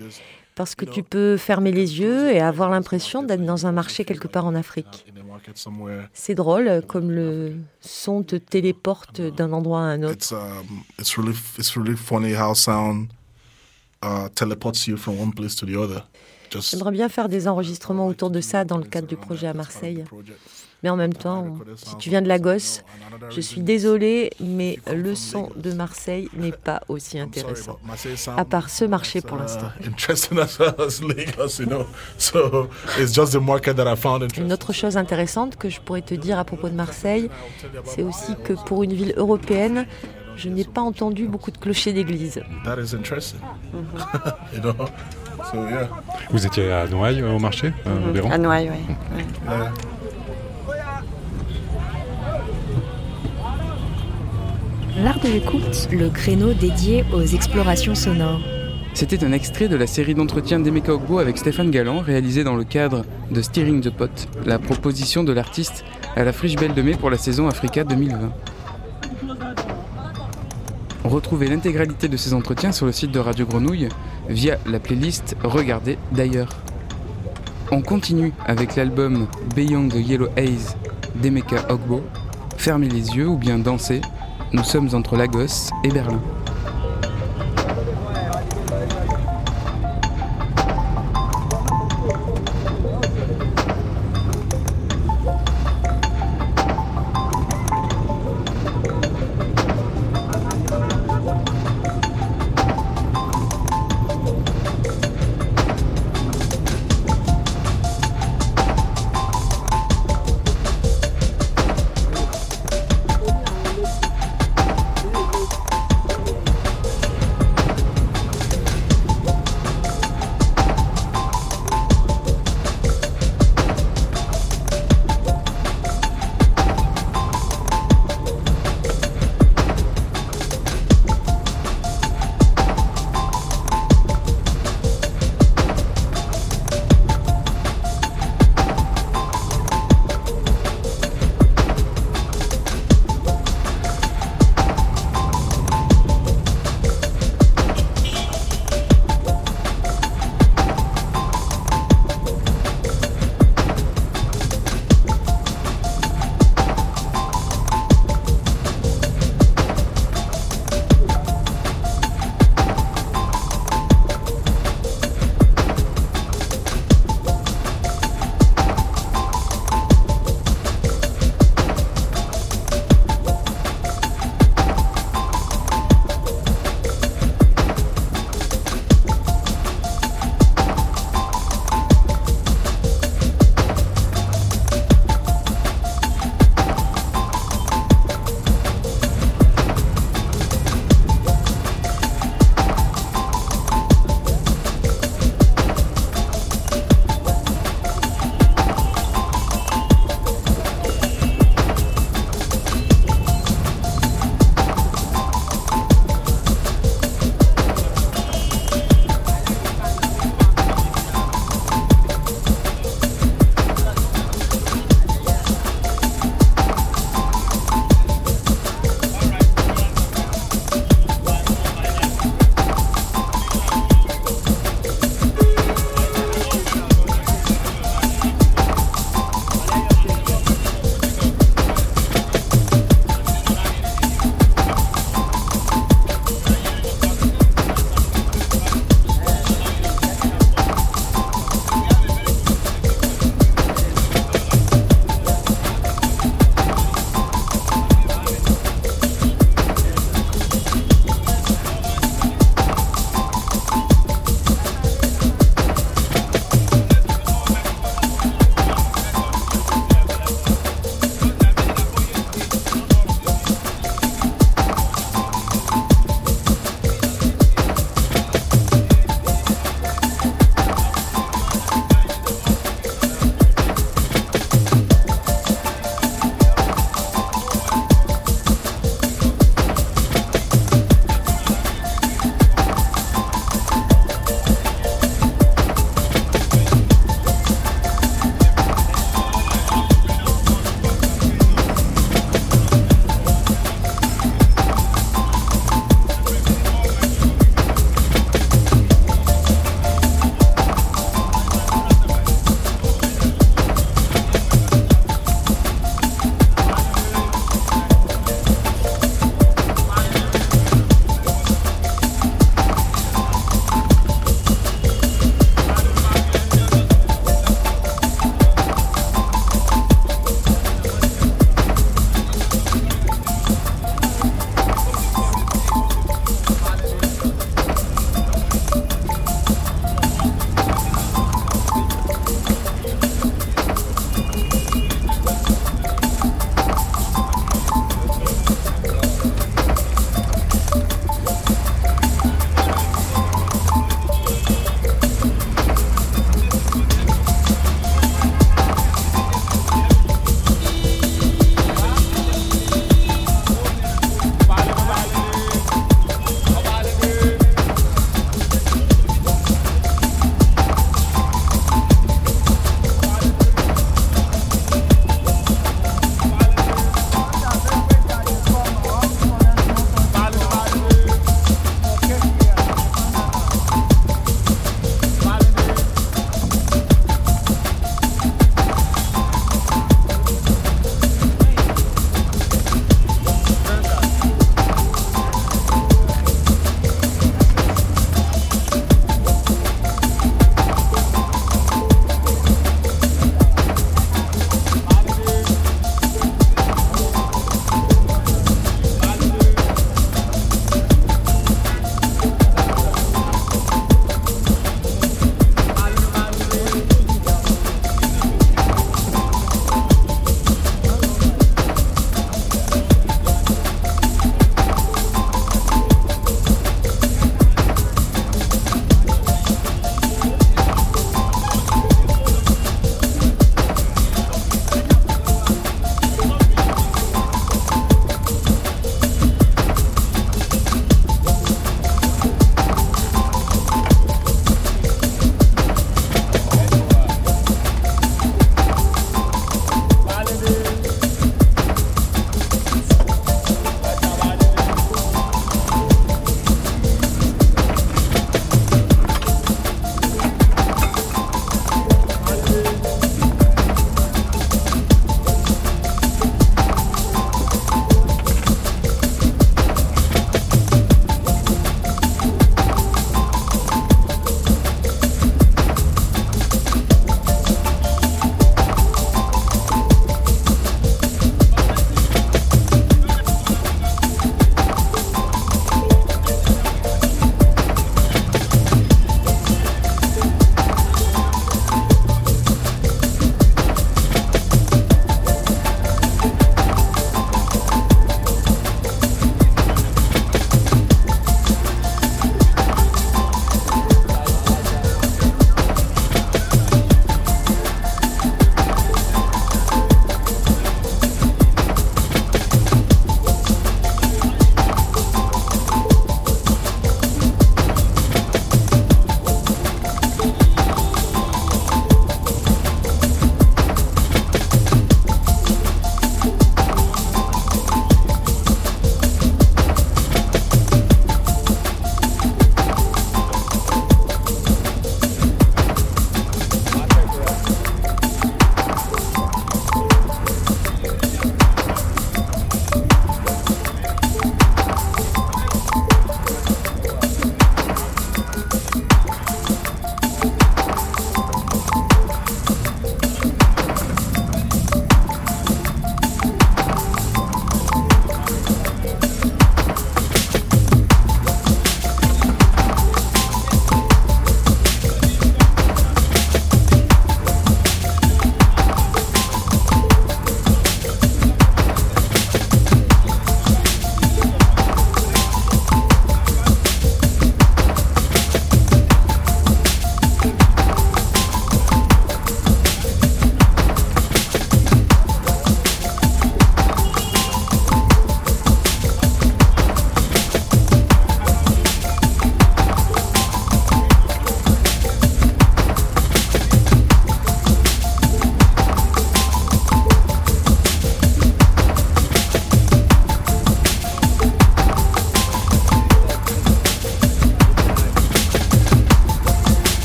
Parce que tu peux fermer les yeux et avoir l'impression d'être dans un marché quelque part en Afrique. C'est drôle comme le son te téléporte d'un endroit à un autre. Um, uh, J'aimerais bien faire des enregistrements autour de ça dans le cadre du projet à Marseille. Mais en même temps, si tu viens de Lagos, je suis désolée, mais le son de Marseille n'est pas aussi intéressant. À part ce marché pour l'instant. uh, interesting as well as Lagos, you know. So it's just the market that I found interesting. Une autre chose intéressante que je pourrais te dire à propos de Marseille, c'est aussi que pour une ville européenne, je n'ai pas entendu beaucoup de clochers d'église. That is interesting. you know? So yeah. Vous étiez à Noailles euh, au marché, euh, Véron À Noailles, oui. L'art de l'écoute, le créneau dédié aux explorations sonores. C'était un extrait de la série d'entretien d'Emeka Ogbo avec Stéphane Galland, réalisé dans le cadre de Steering the Pot, la proposition de l'artiste à la Friche Belle de Mai pour la saison Africa 2020. Retrouvez l'intégralité de ces entretiens sur le site de Radio Grenouille via la playlist Regardez d'ailleurs. On continue avec l'album Beyond the Yellow Haze d'Emeka Ogbo. Fermez les yeux ou bien dansez. Nous sommes entre Lagos et Berlin.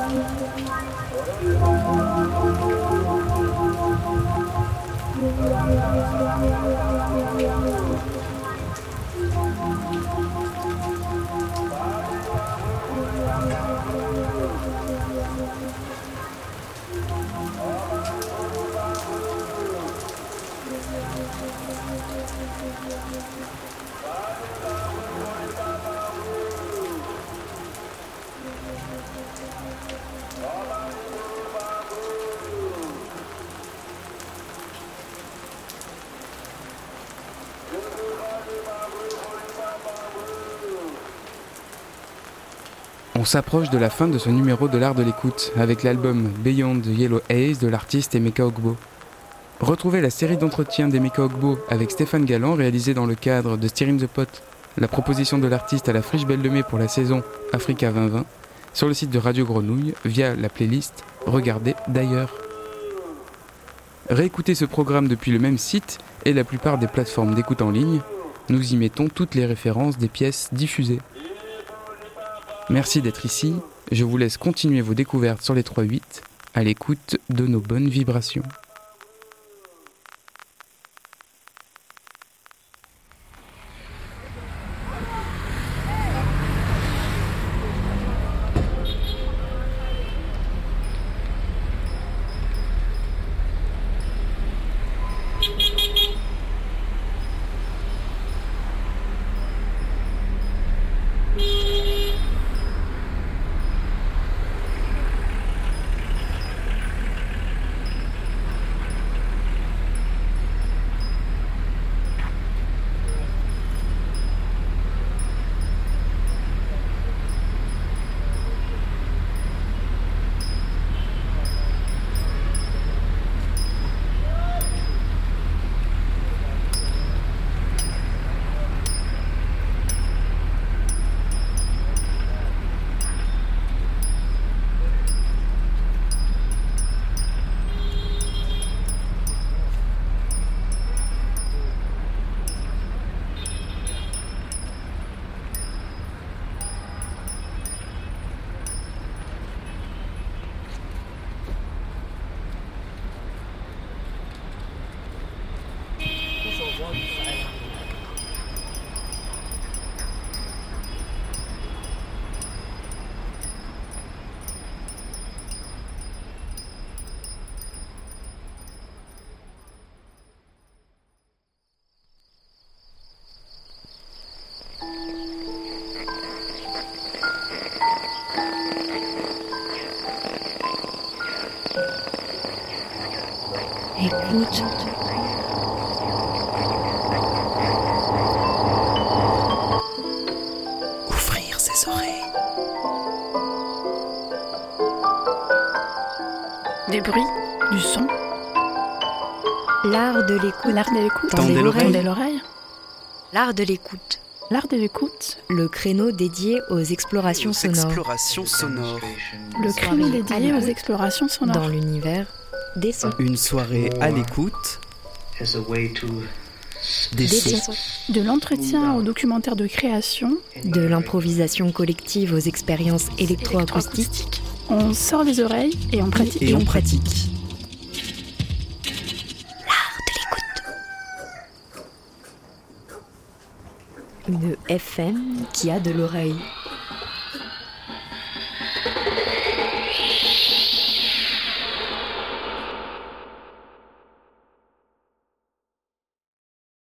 On s'approche de la fin de ce numéro de l'art de l'écoute avec l'album Beyond Yellow Haze de l'artiste Emeka Ogbo. Retrouvez la série d'entretiens d'Emeka Ogbo avec Stéphane Galland réalisée dans le cadre de Steering the Pot, la proposition de l'artiste à la Friche Belle de Mai pour la saison Africa 2020, sur le site de Radio Grenouille via la playlist Regardez d'ailleurs. Réécoutez ce programme depuis le même site et la plupart des plateformes d'écoute en ligne. Nous y mettons toutes les références des pièces diffusées. Merci d'être ici. Je vous laisse continuer vos découvertes sur les 3-8 à l'écoute de nos bonnes vibrations. Écoute. Ouvrir ses oreilles. Des bruits, du son. L'art de l'écoute. L'art de l'écoute. Tendez l'oreille. Tendez l'oreille. L'art de l'écoute. L'art de l'écoute. Le créneau dédié aux explorations sonores. Explorations sonores. Le créneau dédié aux explorations sonores. Dans l'univers des sons. Une soirée à l'écoute. Des, sons. De l'entretien au documentaire de création. De l'improvisation collective aux expériences électroacoustiques. On sort les oreilles et on pratique. Et on pratique. L'art de l'écoute. Une FM qui a de l'oreille.